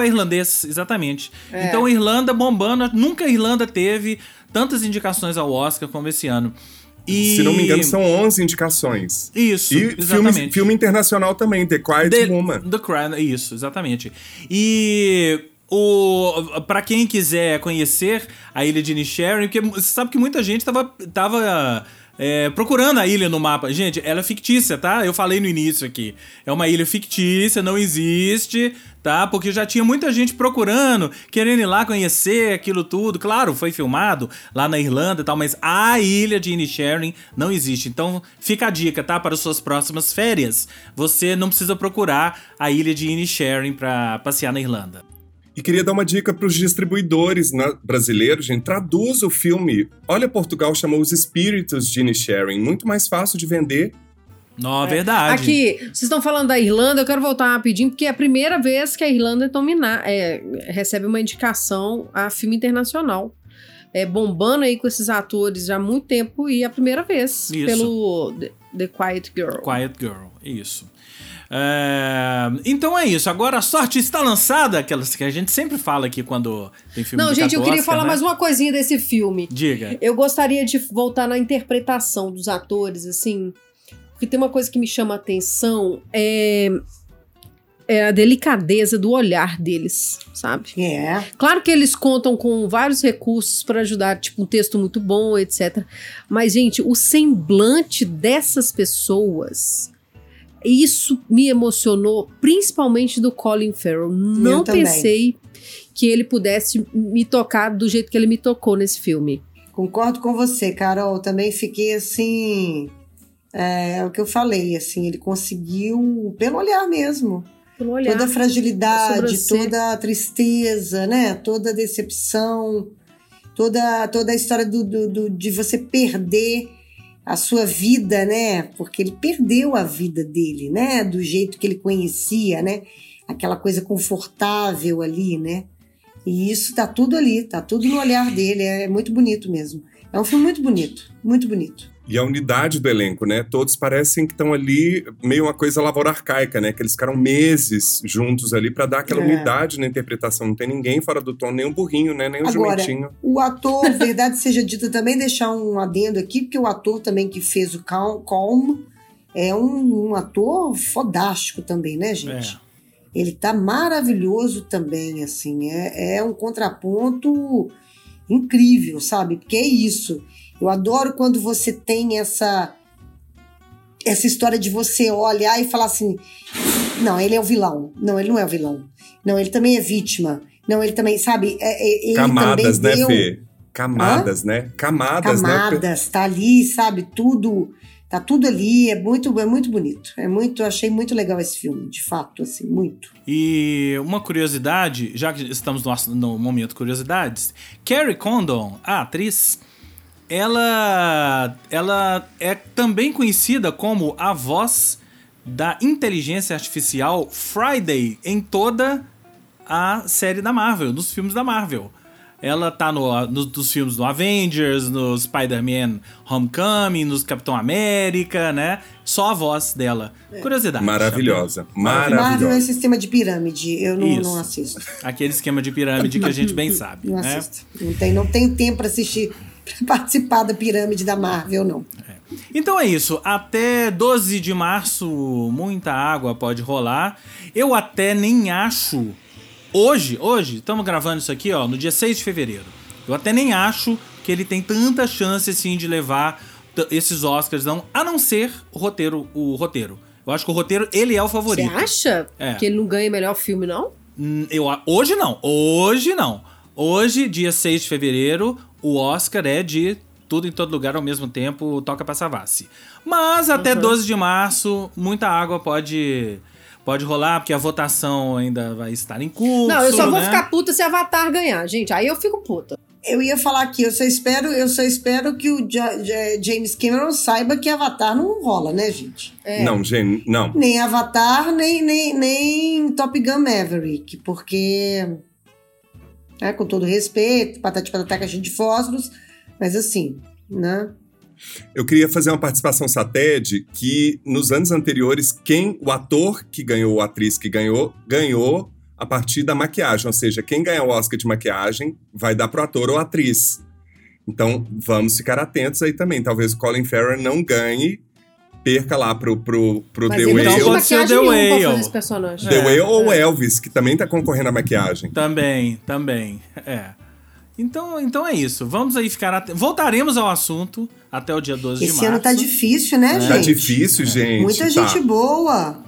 é irlandês, exatamente. É. Então, Irlanda bombando. Nunca a Irlanda teve tantas indicações ao Oscar como esse ano. E... Se não me engano, são 11 indicações. Isso, e exatamente. Filme, filme internacional também, The Quiet The, Woman. The Quiet, isso, exatamente. E o para quem quiser conhecer a ilha de Inisherin, porque você sabe que muita gente tava, tava é, procurando a ilha no mapa. Gente, ela é fictícia, tá? Eu falei no início aqui. É uma ilha fictícia, não existe, tá? Porque já tinha muita gente procurando, querendo ir lá conhecer aquilo tudo. Claro, foi filmado lá na Irlanda e tal, mas a ilha de Inisherin não existe. Então, fica a dica, tá? Para as suas próximas férias. Você não precisa procurar a ilha de Inisherin para passear na Irlanda. E queria dar uma dica para os distribuidores né, brasileiros, gente. Traduz o filme. Olha, Portugal chamou os espíritos de Sharing. Muito mais fácil de vender. Não, é verdade. Aqui, vocês estão falando da Irlanda, eu quero voltar rapidinho, porque é a primeira vez que a Irlanda domina, é, recebe uma indicação a filme internacional. É, bombando aí com esses atores já há muito tempo e é a primeira vez isso. pelo The, The Quiet Girl. Quiet Girl, isso. É, então é isso. Agora a sorte está lançada, aquelas que a gente sempre fala aqui quando tem filme Não, gente, eu queria Oscar, falar né? mais uma coisinha desse filme. Diga. Eu gostaria de voltar na interpretação dos atores, assim. Porque tem uma coisa que me chama a atenção. É é a delicadeza do olhar deles, sabe? É. Claro que eles contam com vários recursos para ajudar, tipo um texto muito bom, etc. Mas, gente, o semblante dessas pessoas isso me emocionou, principalmente do Colin Farrell. Não pensei que ele pudesse me tocar do jeito que ele me tocou nesse filme. Concordo com você, Carol. Também fiquei assim. É, é o que eu falei, assim, ele conseguiu, pelo olhar mesmo. Pelo olhar. Toda a fragilidade, toda a tristeza, né? Toda a decepção, toda, toda a história do, do, do de você perder a sua vida, né? Porque ele perdeu a vida dele, né? Do jeito que ele conhecia, né? Aquela coisa confortável ali, né? E isso tá tudo ali, tá tudo no olhar dele, é muito bonito mesmo. É um filme muito bonito, muito bonito e a unidade do elenco, né? Todos parecem que estão ali meio uma coisa lavoura arcaica, né? Que eles ficaram meses juntos ali para dar aquela é. unidade na interpretação. Não tem ninguém fora do tom, nem um burrinho, né? Nem um Agora, jumentinho. O ator, verdade seja dita, também deixar um adendo aqui, porque o ator também que fez o Calm é um, um ator fodástico também, né, gente? É. Ele tá maravilhoso também, assim. É, é um contraponto incrível, sabe? Porque é isso. Eu adoro quando você tem essa essa história de você olhar e falar assim: não, ele é o vilão. Não, ele não é o vilão. Não, ele também é vítima. Não, ele também, sabe? É, é, ele Camadas, também né, deu... Fê? Camadas, né? Camadas, né? Camadas, tá ali, sabe? Tudo, tá tudo ali. É muito, é muito bonito. É muito, achei muito legal esse filme, de fato, assim, muito. E uma curiosidade, já que estamos no, no momento curiosidades, Carrie Condon, a atriz, ela, ela é também conhecida como a voz da inteligência artificial Friday em toda a série da Marvel, nos filmes da Marvel. Ela tá no, no, nos filmes do Avengers, no Spider-Man Homecoming, nos Capitão América, né? Só a voz dela. Curiosidade. Maravilhosa. Marvel é Maravilhosa. sistema de pirâmide. Eu não, não assisto. Aquele esquema de pirâmide que a gente bem sabe, Não né? assisto. Não, tem, não tenho tempo para assistir, participar da pirâmide da Marvel, não. Então é isso. Até 12 de março, muita água pode rolar. Eu até nem acho. Hoje, hoje, estamos gravando isso aqui, ó, no dia 6 de fevereiro. Eu até nem acho que ele tem tanta chance assim de levar esses Oscars, não, a não ser o roteiro, o roteiro. Eu acho que o roteiro, ele é o Você favorito. acha É. que ele não ganha melhor filme, não? Hum, Eu, hoje não. Hoje não. Hoje, dia 6 de fevereiro, o Oscar é de tudo em todo lugar ao mesmo tempo, toca pra Savassi. Mas até 12 de março, muita água pode pode rolar, porque a votação ainda vai estar em curso. não, eu só vou né? ficar puta se Avatar ganhar, gente. Aí eu fico puta. Eu ia falar aqui, eu só espero, eu só espero que o Ja- Ja- James Cameron saiba que Avatar não rola, né, gente? Não, gente, não. Nem Avatar, nem, nem, nem Top Gun Maverick, porque, né, com todo respeito, patati patatá caixinha de fósforos, mas assim, né? Eu queria fazer uma participação SATED que nos anos anteriores, quem o ator que ganhou, ou a atriz que ganhou, ganhou a partir da maquiagem. Ou seja, quem ganhar o Oscar de maquiagem vai dar pro ator ou atriz. Então, vamos ficar atentos aí também. Talvez o Colin Farrell não ganhe, perca lá pro, pro, pro Mas The Então Whale. pode ser o The Whale. esse personagem. The É, Whale ou Elvis, que também tá concorrendo à maquiagem. Também, também. É. Então, então é isso. Vamos aí ficar atentos. Voltaremos ao assunto até o dia 12 de Esse março. ano tá difícil, né, Tá gente? difícil, gente. Muita tá. gente boa.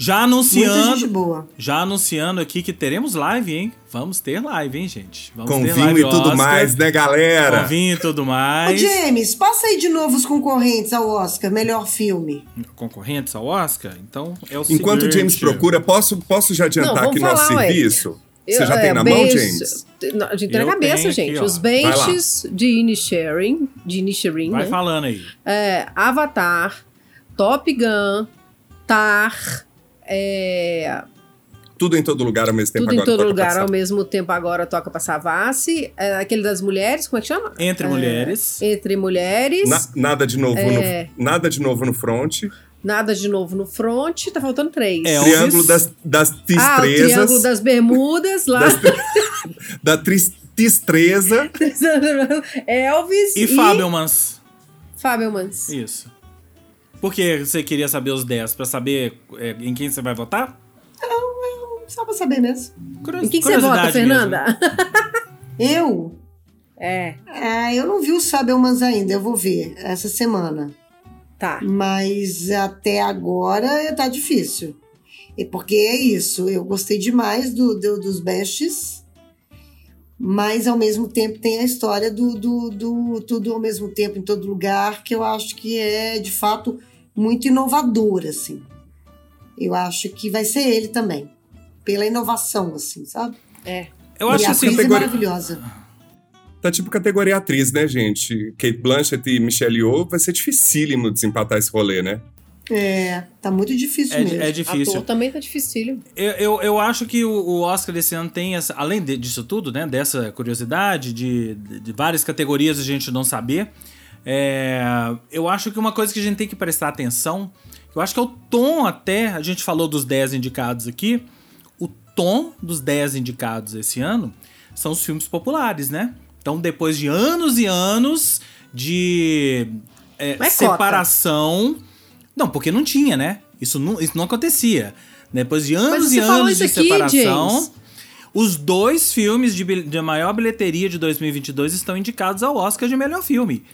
Já Muita anunciando, gente boa. Já anunciando aqui que teremos live, hein? Vamos ter live, hein, gente? Vamos Com ter vinho live e tudo Oscar, mais, né, galera? Com vinho e tudo Ô, mais. James, passa aí de novo os concorrentes ao Oscar, melhor filme. Concorrentes ao Oscar? Então é o Enquanto o seguinte. James procura, posso, posso já adiantar Não, vamos aqui nosso falar, ué. serviço? Você Eu- já é, tem na mão, James? A gente tem na cabeça, aqui, gente. ó. Os benches de Inisherin, de Inisherin, Vai né? falando aí. É, Avatar, Top Gun, Tar, é, Tudo em todo lugar ao mesmo tempo tudo em agora. todo toca lugar passar. ao mesmo tempo agora toca pra Savassi, é, aquele das mulheres, como é que chama? Entre É, mulheres. Entre mulheres, Na- nada de novo É. no nada de novo no front. nada de novo no front, tá faltando três. É, Triângulo das, das ah, o tistrezas. Triângulo das Bermudas, lá. das- da tris- tistreza. Elvis E Fabelmans. Fabelmans. Isso. Por que você queria saber os 10? Pra saber é, em quem você vai votar? Só pra saber mesmo. Curios- Em quem que você vota. Fernanda? Eu? É, É, eu não vi os Fabelmans ainda, eu vou ver essa semana. tá. Mas até agora tá difícil. E porque é isso, eu gostei demais do, do- dos bestes, mas ao mesmo tempo tem a história do, do, do tudo ao mesmo tempo em todo lugar, que eu acho que é de fato muito inovador, assim. Eu acho que vai ser ele também, pela inovação, assim, sabe? É. Eu e acho a assim. é categoria- maravilhosa. Tá tipo categoria atriz, né, gente? Kate Blanchett e Michelle Yeoh vai ser dificílimo desempatar esse rolê, né? É, tá muito difícil mesmo. É, é difícil. Ator também tá dificílio. Eu, eu, eu acho que o, o Oscar desse ano tem, essa, além de- disso tudo, né? Dessa curiosidade, de, de, de várias categorias a gente não saber. é, eu acho que uma coisa que a gente tem que prestar atenção, eu acho que é o tom até, a gente falou dos 10 indicados aqui, o tom dos 10 indicados esse ano são os filmes populares, né? Então, depois de anos e anos de é, é cota. Não, porque não tinha, né? Isso não, isso não acontecia. Depois de anos e anos isso de aqui, separação. James. Os dois filmes de, de maior bilheteria de 2022 estão indicados ao Oscar de melhor filme.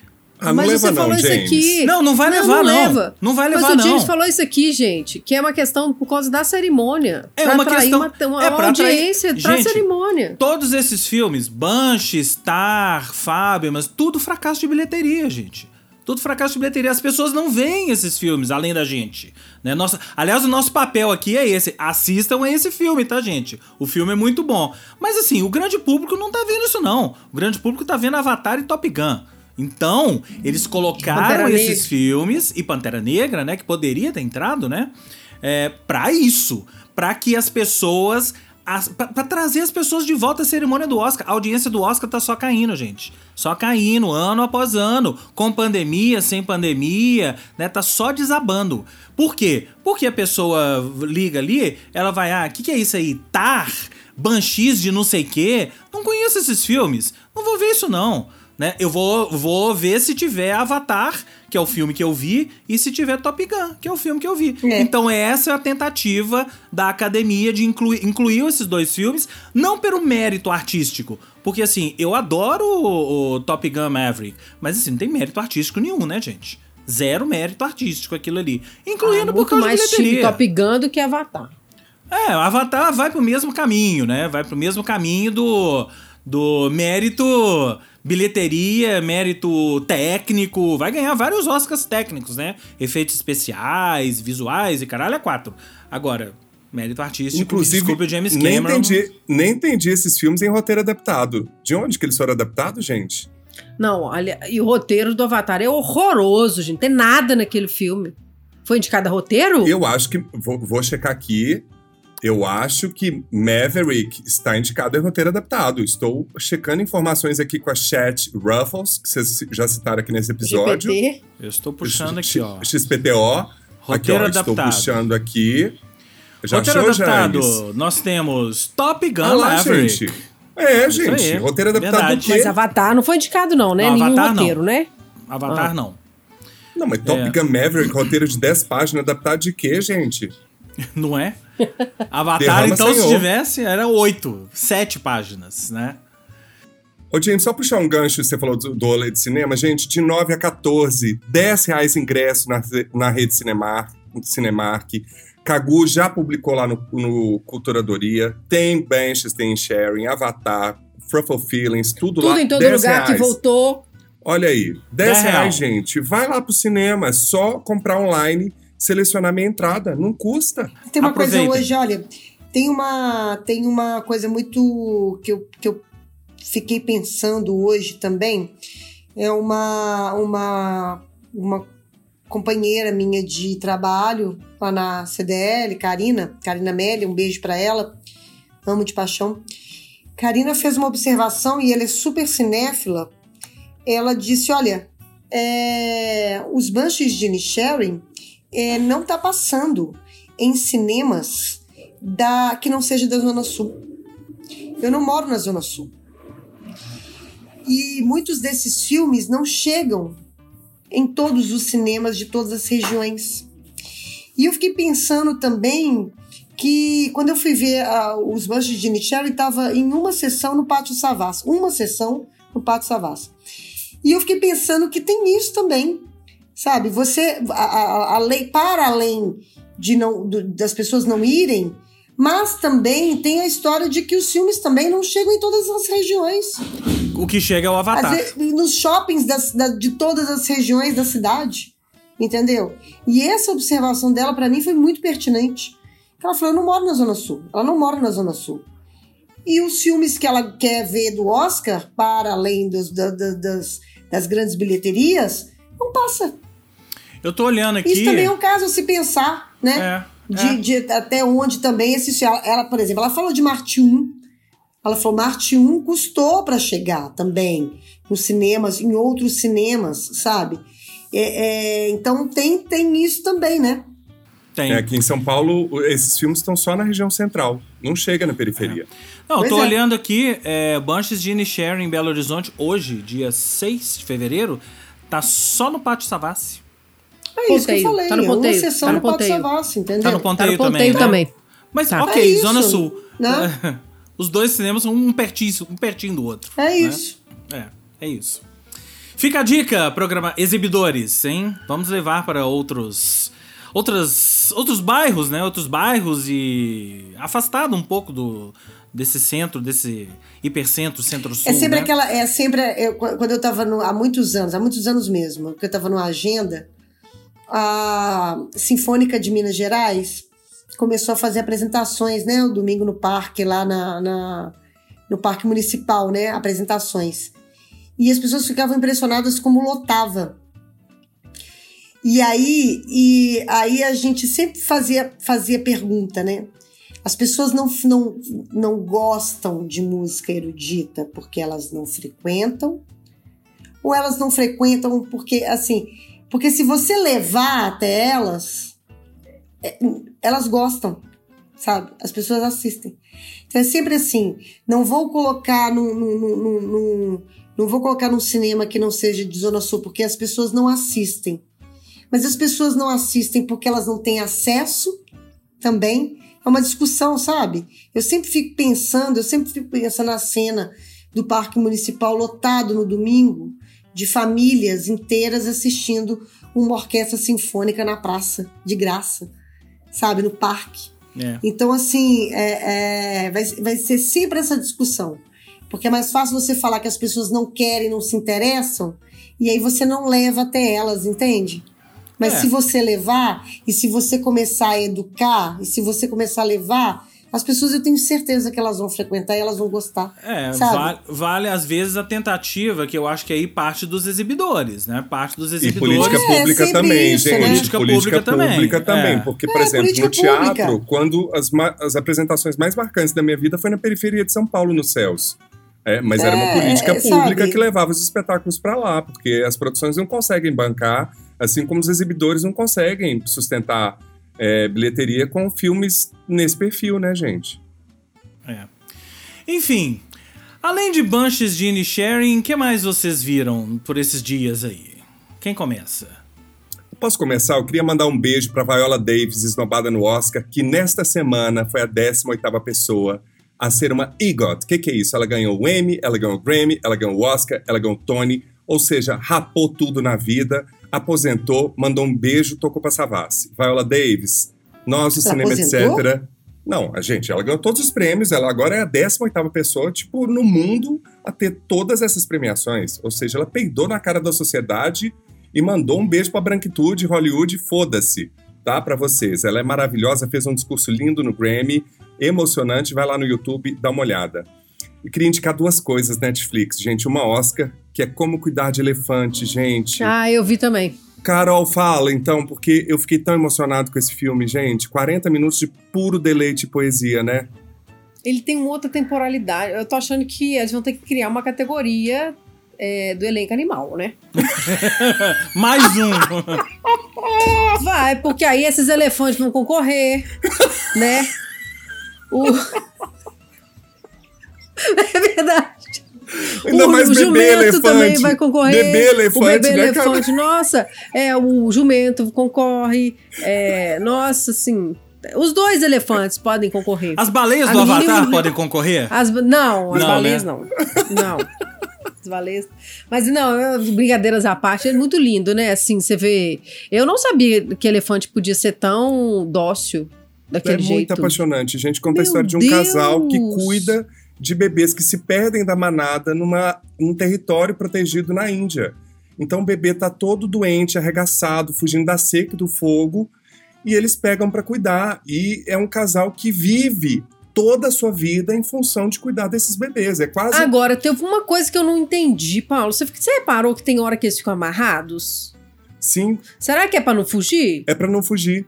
Ah, não Mas leva você não, falou isso James. aqui. Não, não vai levar, não. leva. Não vai levar, Mas o James não. falou isso aqui, gente, que é uma questão por causa da cerimônia. É Pra uma atrair questão- Uma, uma é pra atrair- audiência pra Gente, cerimônia. Todos esses filmes, Banshee, Star, Fábio, mas tudo fracasso de bilheteria, gente. Tudo fracasso de bilheteria. As pessoas não veem esses filmes, além da gente. Né? Nossa, aliás, o nosso papel aqui é esse. Assistam a esse filme, tá, gente? O filme é muito bom. Mas assim, o grande público não tá vendo isso, não. O grande público tá vendo Avatar e Top Gun. Então, eles colocaram esses filmes, e Pantera Negra, né, que poderia ter entrado, né, é, pra isso. Pra que as pessoas. Pra trazer as pessoas de volta à cerimônia do Oscar. A audiência do Oscar tá só caindo, gente. Só caindo, ano após ano. Com pandemia, sem pandemia, né? Tá só desabando. Por quê? Porque a pessoa liga ali, ela vai, ah, o que, que é isso aí? Tar? Banshees de não sei quê? Não conheço esses filmes. Não vou ver isso, não. Né? Eu vou, vou ver se tiver Avatar, que é o filme que eu vi, e se tiver Top Gun, que é o filme que eu vi. É. Então essa é a tentativa da academia de incluir, incluir esses dois filmes, não pelo mérito artístico, porque assim, eu adoro o, o Top Gun Maverick, mas assim, não tem mérito artístico nenhum, né, gente? Zero mérito artístico aquilo ali. Incluindo Ah, por causa mais de bilheteria. Top Gun do que Avatar. É, o Avatar vai pro mesmo caminho, né? Vai pro mesmo caminho do, do mérito bilheteria, mérito técnico. Vai ganhar vários Oscars técnicos, né? Efeitos especiais, visuais e caralho, é quatro. Agora, mérito artístico, Inclusive, desculpe o James nem Cameron. entendi, nem entendi esses filmes em roteiro adaptado. De onde que eles foram adaptados, gente? Não, olha, e o roteiro do Avatar é horroroso, gente. Não tem nada naquele filme. Foi indicado a roteiro? Eu acho que. Vou, vou checar aqui. Eu acho que Maverick está indicado em roteiro adaptado. Estou checando informações aqui com a Chat Ruffles, que vocês já citaram aqui nesse episódio. GPT. Eu estou puxando aqui, ó. XPTO. aqui, Roteiro ó, estou adaptado. puxando aqui. Já Roteiro achou, adaptado, James? nós temos Top Gun Ah lá, Maverick. gente. É, gente. aí, Roteiro adaptado verdade. do quê? Mas Avatar não foi indicado, não, né? Não, Nenhum Avatar não. roteiro, né? Avatar Ah. não. Não, mas Top É. Gun Maverick, roteiro de 10 páginas, adaptado de quê, gente? Não é? Avatar, Derrama, então, se senhor. tivesse, era oito, sete páginas, né? Ô, James, só puxar um gancho, você falou do, do rolê de cinema, gente, de 9 a 14, 10 reais ingresso na, na rede Cinemark, Cinemark. Cagu já publicou lá no, no Culturadoria. Tem Benches, tem Sharing, Avatar, Fruffle Feelings, tudo, lá. Tudo em todo 10 lugar que reais. voltou. Olha aí, 10 10 reais, gente. Vai lá pro cinema, é só comprar online, selecionar minha entrada. Não custa. Tem uma coisa Aproveitem. hoje, olha, tem uma, tem uma coisa muito que eu, que eu fiquei pensando hoje também. É uma, uma, uma companheira minha de trabalho lá na CDL, Karina, Karina Melli, um beijo pra ela, amo de paixão. Karina fez uma observação e ela é super cinéfila. Ela disse: Olha, é, os Banshees de Inisherin é, não tá passando em cinemas da que não seja da Zona Sul. Eu não moro na Zona Sul. E muitos desses filmes não chegam em todos os cinemas de todas as regiões. E eu fiquei pensando também que quando eu fui ver ah, os Banshees de Inisherin, estava em uma sessão no Pátio Savas. Uma sessão no Pátio Savas. E eu fiquei pensando que tem isso também. Sabe, você, a, a, a lei, para além de não, do- das pessoas não irem, mas também tem a história de que os filmes também não chegam em todas as regiões. O que chega é o Avatar. vezes, nos shoppings das- da- de todas as regiões da cidade. Entendeu? E essa observação dela, para mim, foi muito pertinente. Ela falou: eu não moro na Zona Sul. Ela não mora na Zona Sul. E os filmes que ela quer ver do Oscar, para além dos- da- da- das, das grandes bilheterias, não passa. Eu tô olhando aqui. Isso também é um caso a se pensar, né? É, de, é. de até onde também esse ela, ela, por exemplo, ela falou de Marte 1. Ela falou Marte 1 custou para chegar também nos cinemas, em outros cinemas, sabe? É, é, então tem, tem isso também, né? Tem. É, aqui em São Paulo, esses filmes estão só na região central. Não chega na periferia. Não, eu Pois tô é. olhando aqui, é, Banshees de Inisherin em Belo Horizonte, hoje, dia 6 de fevereiro, tá só no Pátio Savassi. É isso que eu Ponteio, falei. tá no é uma ponteio, sessão tá no Pátio ponteio. Savassi, entendeu? Tá no Tá ponteio, no ponteio também, né? também. Mas Tá. ok, É isso, Zona Sul. né? Os dois cinemas são um pertinho, um pertinho do outro. É né? isso. É, é isso. Fica a dica, programa exibidores, hein? Vamos levar para outros outras outros bairros, né? Outros bairros e afastado um pouco do desse centro, desse hipercentro, centro-sul, É sempre né? aquela. É sempre. eu- quando eu estava há muitos anos, há muitos anos mesmo, que eu estava numa agenda, a Sinfônica de Minas Gerais começou a fazer apresentações, né? O domingo no parque, lá na, na- no Parque Municipal, né? Apresentações. E as pessoas ficavam impressionadas como lotava. E aí, e aí a gente sempre fazia, fazia pergunta, né? As pessoas não, não, não gostam de música erudita porque elas não frequentam, ou elas não frequentam porque, assim, porque se você levar até elas, é, elas gostam, sabe? As pessoas assistem. Então é sempre assim, não vou colocar num, num, num, não vou colocar num cinema que não seja de Zona Sul, porque as pessoas não assistem. Mas as pessoas não assistem porque elas não têm acesso também. É uma discussão, sabe? Eu sempre fico pensando, eu sempre fico pensando na cena do Parque Municipal lotado no domingo, de famílias inteiras assistindo uma orquestra sinfônica na praça, de graça, sabe? No parque. É. Então, assim, é, é, vai, vai ser sempre essa discussão. Porque é mais fácil você falar que as pessoas não querem, não se interessam, e aí você não leva até elas, entende? Mas É. se você levar, e se você começar a educar, e se você começar a levar, as pessoas eu tenho certeza que elas vão frequentar e elas vão gostar. É, sabe? vale, vale às vezes a tentativa, que eu acho que aí parte dos exibidores, né? Parte dos E exibidores. política É, pública também, isso, gente. né? Política pública também, pública também, é. Porque, É, por exemplo, política no teatro, pública. quando as, as apresentações mais marcantes da minha vida foi na periferia de São Paulo, no Céus. É, mas era uma É, política é, pública sabe? que levava os espetáculos para lá, porque as produções não conseguem bancar, assim como os exibidores não conseguem sustentar é, bilheteria com filmes nesse perfil, né, gente? É. Enfim, além de Bunches de Sharing, o que mais vocês viram por esses dias aí? Quem começa? Posso começar? Eu queria mandar um beijo para Viola Davis, esnobada no Oscar, que nesta semana foi a 18ª pessoa a ser uma EGOT. O que, que é isso? Ela ganhou o Emmy, ela ganhou o Grammy, ela ganhou o Oscar, ela ganhou o Tony, ou seja, rapou tudo na vida, aposentou, mandou um beijo, tocou pra Savassi. Viola Davis, nós, o Ela cinema, aposentou? etc. Não, a gente, ela ganhou todos os prêmios, ela agora é a 18ª pessoa, tipo, no mundo a ter todas essas premiações. Ou seja, ela peidou na cara da sociedade e mandou um beijo pra branquitude, Hollywood, foda-se, tá? Pra vocês. Ela é maravilhosa, fez um discurso lindo no Grammy, emocionante, vai lá no YouTube, dá uma olhada. E queria indicar duas coisas Netflix, gente. Uma Oscar, que é Como Cuidar de Elefante, gente. Ah, eu vi também. Carol, fala então, porque eu fiquei tão emocionado com esse filme, gente. 40 minutos de puro deleite e poesia, né? Ele tem uma outra temporalidade. Eu tô achando que eles vão ter que criar uma categoria é, do elenco animal, né? Mais um! Vai, porque aí esses elefantes vão concorrer, né? O... É verdade. Ainda o, mais o bebê jumento elefante. também vai concorrer. Bebê elefante, o bebê né, cara? elefante, nossa, é, o jumento concorre. é, nossa, assim, os dois elefantes podem concorrer. As baleias A do Avatar podem concorrer? As, não, as Não, baleias né? não. Não. As baleias. Mas não, eu- brincadeiras à parte, é muito lindo, né? Assim, você vê. Eu não sabia que elefante podia ser tão dócil É daquele muito jeito. apaixonante. gente conta a Meu história de um Deus! casal que cuida de bebês que se perdem da manada numa, num território protegido na Índia. Então o bebê tá todo doente, arregaçado, fugindo da seca e do fogo, e eles pegam para cuidar. E é um casal que vive toda a sua vida em função de cuidar desses bebês. É quase Agora, teve uma coisa que eu não entendi, Paulo. Você, você reparou que tem hora que eles ficam amarrados? sim, Será que é pra não fugir? é para não fugir.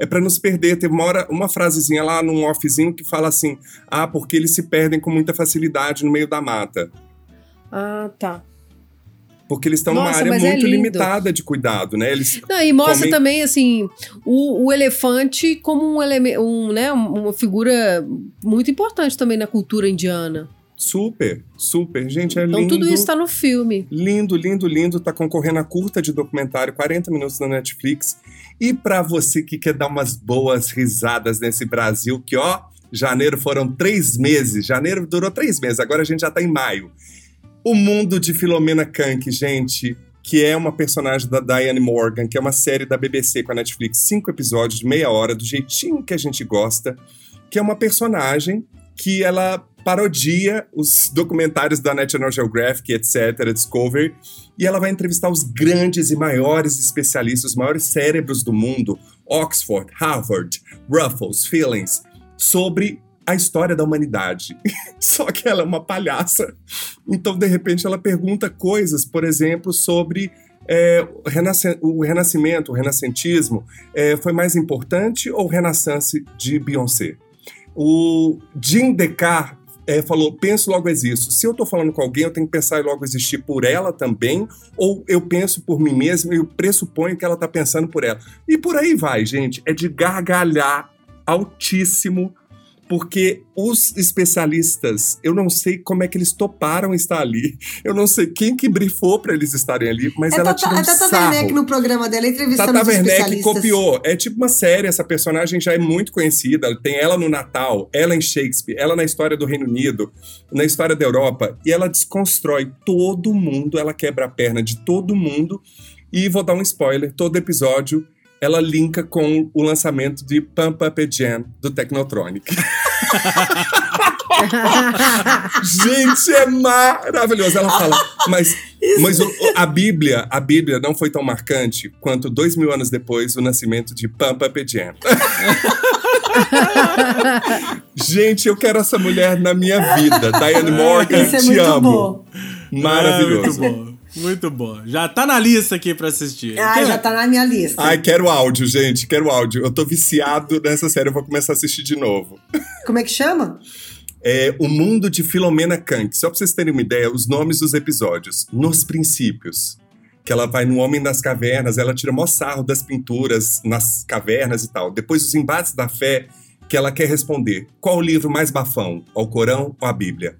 É para não se perder. Teve uma hora, uma frasezinha lá num offzinho que fala assim: "Ah, porque eles se perdem com muita facilidade no meio da mata". Ah, tá. Porque eles estão numa área é muito lindo. limitada de cuidado, né? Eles Não, e mostra Comem- também, assim, o, o elefante como um, eleme- um, né, uma figura muito importante também na cultura indiana. Super, super. Gente, é Então lindo. tudo isso tá no filme. Lindo, lindo, lindo. Tá concorrendo a curta de documentário, 40 minutos na Netflix. E pra você que quer dar umas boas risadas nesse Brasil, que ó, janeiro foram três meses. Janeiro durou três meses, agora a gente já tá em maio. O Mundo de Filomena Kank, gente, que é uma personagem da Diane Morgan, que é uma série da BBC com a Netflix, cinco episódios de meia hora, do jeitinho que a gente gosta, que é uma personagem que ela parodia os documentários da National Geographic, etc., Discovery, e ela vai entrevistar os grandes e maiores especialistas, os maiores cérebros do mundo, Oxford, Harvard, Ruffles, Feelings, sobre a história da humanidade. Só que ela é uma palhaça. Então, de repente, ela pergunta coisas, por exemplo, sobre é, o, renasc o renascimento, o renascentismo, é, foi mais importante ou o renaissance de Beyoncé? O Jim Descartes é, falou: penso, logo existo. Se eu estou falando com alguém, eu tenho que pensar e logo existir por ela também, ou eu penso por mim mesmo e eu pressuponho que ela está pensando por ela. E por aí vai, gente. É de gargalhar altíssimo porque os especialistas, eu não sei como é que eles toparam estar ali. Eu não sei quem que brifou para eles estarem ali, mas é ela tira um a Tata sarro. Werneck no programa dela entrevistando Tata os Werneck copiou. É tipo uma série, essa personagem já é muito conhecida. Tem ela no Natal, ela em Shakespeare, ela na história do Reino Unido, na história da Europa. E ela desconstrói todo mundo, ela quebra a perna de todo mundo. E vou dar um spoiler: todo episódio ela linka com o lançamento de Pump Up a Jam do Technotronic. Gente, é maravilhoso. Ela fala, mas, mas o- a Bíblia, a Bíblia não foi tão marcante quanto dois mil anos depois o nascimento de Pump Up a Jam. Gente, eu quero essa mulher na minha vida. Diane Morgan, Isso é te muito amo. bom. Maravilhoso. Ah, muito bom. Já tá na lista aqui pra assistir. Ah, Quer- já tá na minha lista. Ai, quero áudio, gente. Quero áudio. Eu tô viciado nessa série, eu vou começar a assistir de novo. Como é que chama? É O Mundo de Filomena Kank. Só pra vocês terem uma ideia, os nomes dos episódios. Nos princípios. Que ela vai no Homem das Cavernas, ela tira mó sarro das pinturas nas cavernas e tal. Depois, os embates da fé, que ela quer responder. Qual o livro mais bafão? O Corão ou a Bíblia?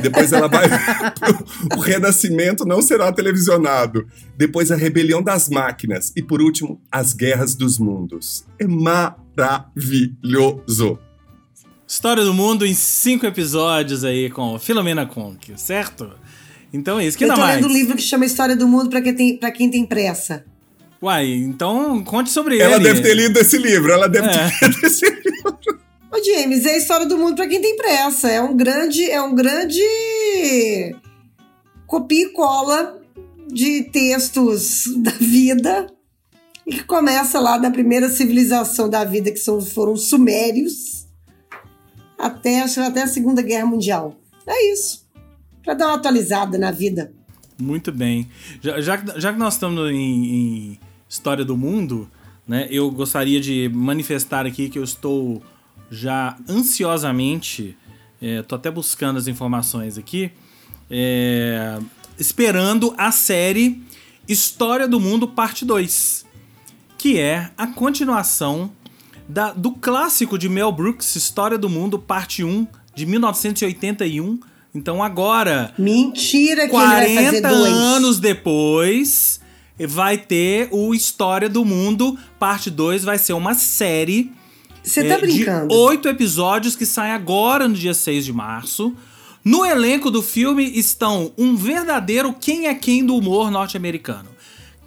Depois ela vai pro o Renascimento não será televisionado. Depois a Rebelião das Máquinas. E por último, As Guerras dos Mundos. É maravilhoso. História do Mundo em cinco episódios aí com Filomena Conk, certo? Então é isso. Que eu tô mais? lendo um livro que chama História do Mundo pra quem tem, pra quem tem pressa. Uai, então conte sobre Ela ele. deve ter lido esse livro, ela deve É. ter lido esse livro. Ô, James, é a história do mundo pra quem tem pressa. É um grande, é um grande copia e cola de textos da vida e que começa lá da primeira civilização da vida, que são, foram os sumérios, até, até a Segunda Guerra Mundial. É isso. Pra dar uma atualizada na vida. Muito bem. Já, já, já que nós estamos em, em História do Mundo, né, eu gostaria de manifestar aqui que eu estou já ansiosamente, é, tô até buscando as informações aqui, é, esperando a série História do Mundo Parte 2, que é a continuação da- do clássico de Mel Brooks, História do Mundo Parte 1, de 1981. Então agora, Mentira que ele vai fazer 40 dois. anos depois, vai ter o História do Mundo, parte 2, vai ser uma série Você tá é, brincando? de oito episódios que sai agora no dia 6 de março. No elenco do filme estão um verdadeiro quem é quem do humor norte-americano.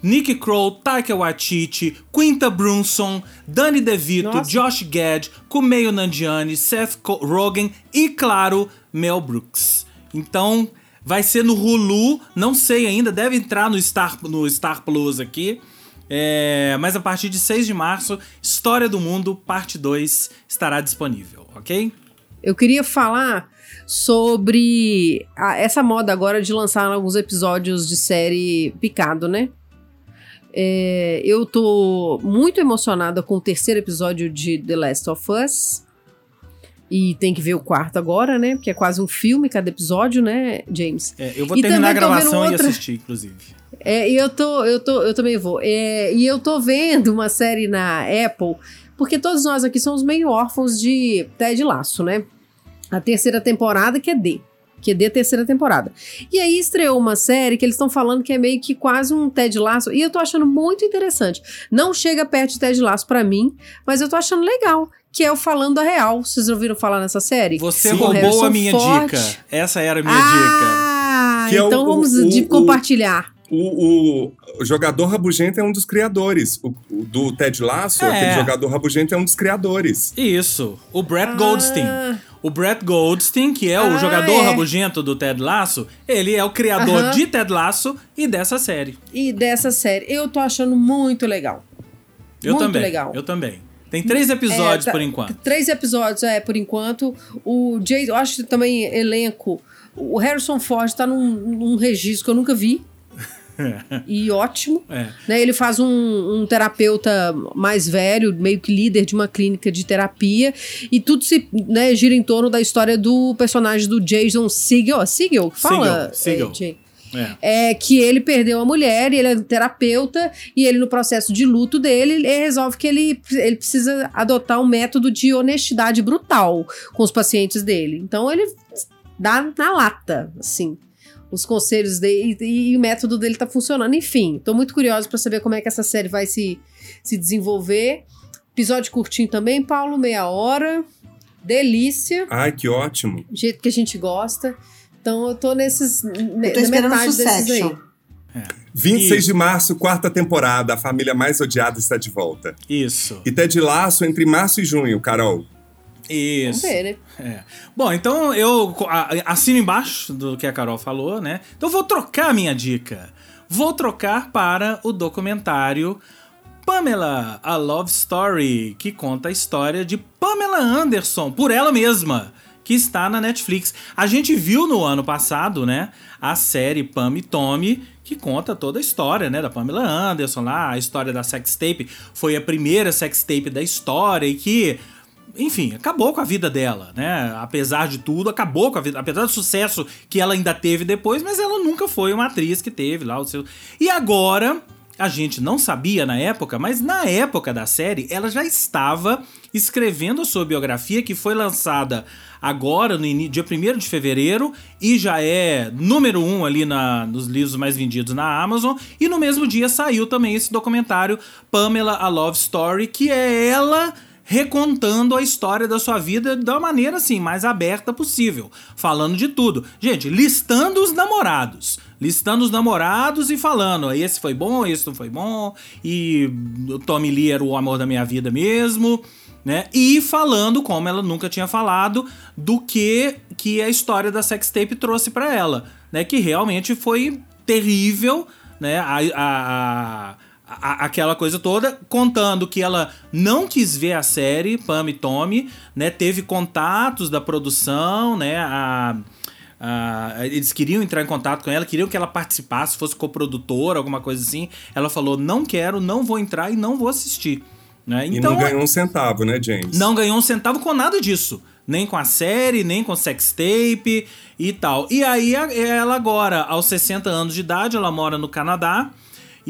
Nick Kroll, Taika Waititi, Quinta Brunson, Danny DeVito, Nossa. Josh Gad, Kumail Nanjiani, Seth Rogen e, claro, Mel Brooks. Então, vai ser no Hulu, não sei ainda, deve entrar no Star, no Star Plus aqui. É, mas a partir de 6 de março, História do Mundo, parte 2, estará disponível, ok? Eu queria falar sobre a- essa moda agora de lançar alguns episódios de série picado, né? É, eu tô muito emocionada com o terceiro episódio de The Last of Us. E tem que ver o quarto agora, né? Porque é quase um filme cada episódio, né, James? É, eu vou E terminar a gravação e outra- assistir, inclusive. É, e eu tô, eu tô, eu também vou. É, e eu tô vendo uma série na Apple, porque todos nós aqui somos meio órfãos de Ted Laço, né? A terceira temporada que é D. que dê a terceira temporada. E aí estreou uma série que eles estão falando que é meio que quase um Ted Lasso, e eu tô achando muito interessante. Não chega perto de Ted Lasso para mim, mas eu tô achando legal. Que é o Falando a Real. Vocês ouviram falar nessa série? Você Com roubou a minha Ford. dica. Essa era a minha Ah, Que é o- então vamos o- de o- compartilhar. O, o- o jogador rabugento é um dos criadores. O, o do Ted Lasso, É. aquele jogador rabugento é um dos criadores. Isso. O Brett Ah. Goldstein. O Brett Goldstein, que é o Ah, jogador é. rabugento do Ted Lasso, ele é o criador Aham. de Ted Lasso e dessa série. E dessa série, eu tô achando muito legal. Eu Muito também. legal. Eu também. Tem três episódios É, tá- por enquanto. Três episódios, é, por enquanto. O Jay, eu acho que também elenco. O Harrison Ford tá num, num registro que eu nunca vi. E ótimo. É. Né, ele faz um, um terapeuta mais velho, meio que líder de uma clínica de terapia. E tudo se né, gira em torno da história do personagem do Jason Segel. Segel? Fala, Segel, Jay. É. é que ele perdeu a mulher, e ele é terapeuta, e ele, no processo de luto dele, ele resolve que ele, ele precisa adotar um método de honestidade brutal com os pacientes dele. Então ele dá na lata, assim, os conselhos dele, e, e o método dele tá funcionando. Enfim, tô muito curiosa para saber como é que essa série vai se, se desenvolver. Episódio curtinho também, Paulo, meia hora. Delícia, Ai, que ótimo. do jeito que a gente gosta. Então eu tô nesses. Eu na tô esperando metade desses aí. Succession. 26 E- de março, quarta temporada. A família mais odiada está de volta. Isso. E Ted Lasso entre março e junho, Carol. Isso. Vamos ver, né? É. Bom, então eu assino embaixo do que a Carol falou, né? Então eu vou trocar a minha dica. Vou trocar para o documentário Pamela, a Love Story, que conta a história de Pamela Anderson, por ela mesma, que está na Netflix. A gente viu no ano passado, né, a série Pam e Tommy, que conta toda a história, né, da Pamela Anderson lá, a história da sextape. Foi a primeira sextape da história e que enfim, acabou com a vida dela, né? Apesar de tudo, acabou com a vida, apesar do sucesso que ela ainda teve depois, mas ela nunca foi uma atriz que teve lá o seu. E agora, a gente não sabia na época, mas na época da série, ela já estava escrevendo a sua biografia, que foi lançada agora, no ini- dia 1 de fevereiro, e já é número um ali na, nos livros mais vendidos na Amazon. E no mesmo dia saiu também esse documentário, Pamela, a Love Story, que é ela recontando a história da sua vida da maneira assim mais aberta possível, falando de tudo. Gente, listando os namorados, listando os namorados e falando, esse foi bom, esse não foi bom, e o Tommy Lee era o amor da minha vida mesmo, né? E falando como ela nunca tinha falado do que que a história da sextape trouxe pra ela, né? Que realmente foi terrível, né? A, a, a- a- aquela coisa toda, contando que ela não quis ver a série Pam e Tommy, né? Teve contatos da produção, né? A, a- eles queriam entrar em contato com ela, queriam que ela participasse, fosse coprodutora, alguma coisa assim. Ela falou: não quero, não vou entrar e não vou assistir. Né? e Então, não ganhou um centavo, né, James? não ganhou um centavo com nada disso. Nem com a série, nem com sextape e tal. E aí ela agora, aos 60 anos de idade, ela mora no Canadá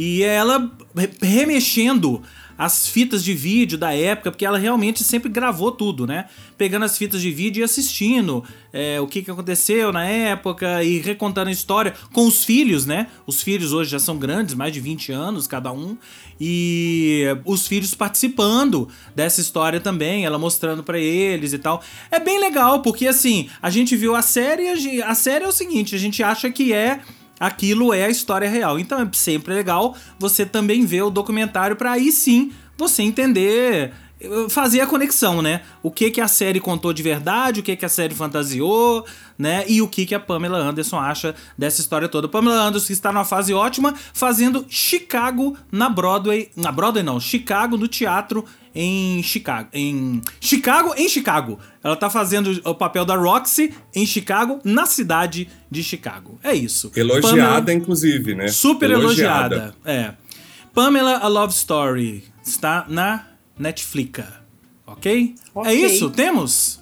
e ela re- remexendo as fitas de vídeo da época, porque ela realmente sempre gravou tudo, né? Pegando as fitas de vídeo e assistindo é, o que, que aconteceu na época e recontando a história com os filhos, né? Os filhos hoje já são grandes, mais de 20 anos cada um, e os filhos participando dessa história também, ela mostrando pra eles e tal. É bem legal, porque assim, a gente viu a série, a série é o seguinte, a gente acha que é aquilo é a história real. Então é sempre legal você também ver o documentário pra aí sim você entender, fazer a conexão, né? O que que a série contou de verdade, o que que a série fantasiou, né? E o que que a Pamela Anderson acha dessa história toda. Pamela Anderson está numa fase ótima, fazendo Chicago na Broadway, na Broadway não, Chicago no teatro em Chicago, em Chicago, em Chicago. Ela tá fazendo o papel da Roxy em Chicago, na cidade de Chicago. É isso. Elogiada, Pamela- inclusive, né? Super elogiada. É. Pamela A Love Story está na Netflix. Ok? Ok. É isso? Temos?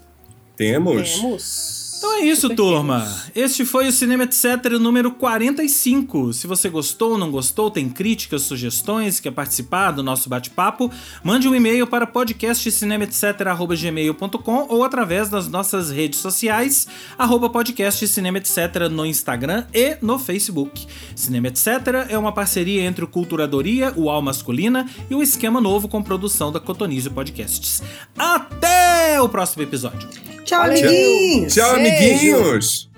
Temos. Temos. Então é isso, Super turma. Este foi o Cinema Etc. número 45. Se você gostou ou não gostou, tem críticas, sugestões, quer participar do nosso bate-papo, mande um e-mail para podcastcinemaetc.gmail.com ou através das nossas redes sociais, arroba podcast Cinema Etc. no Instagram e no Facebook. Cinema Etc. é uma parceria entre o Culturadoria, o Al Masculina e o Esquema Novo com produção da Cotonizio Podcasts. Até o próximo episódio! Tchau, Valeu. amiguinhos! Tchau, Beijo. amiguinhos!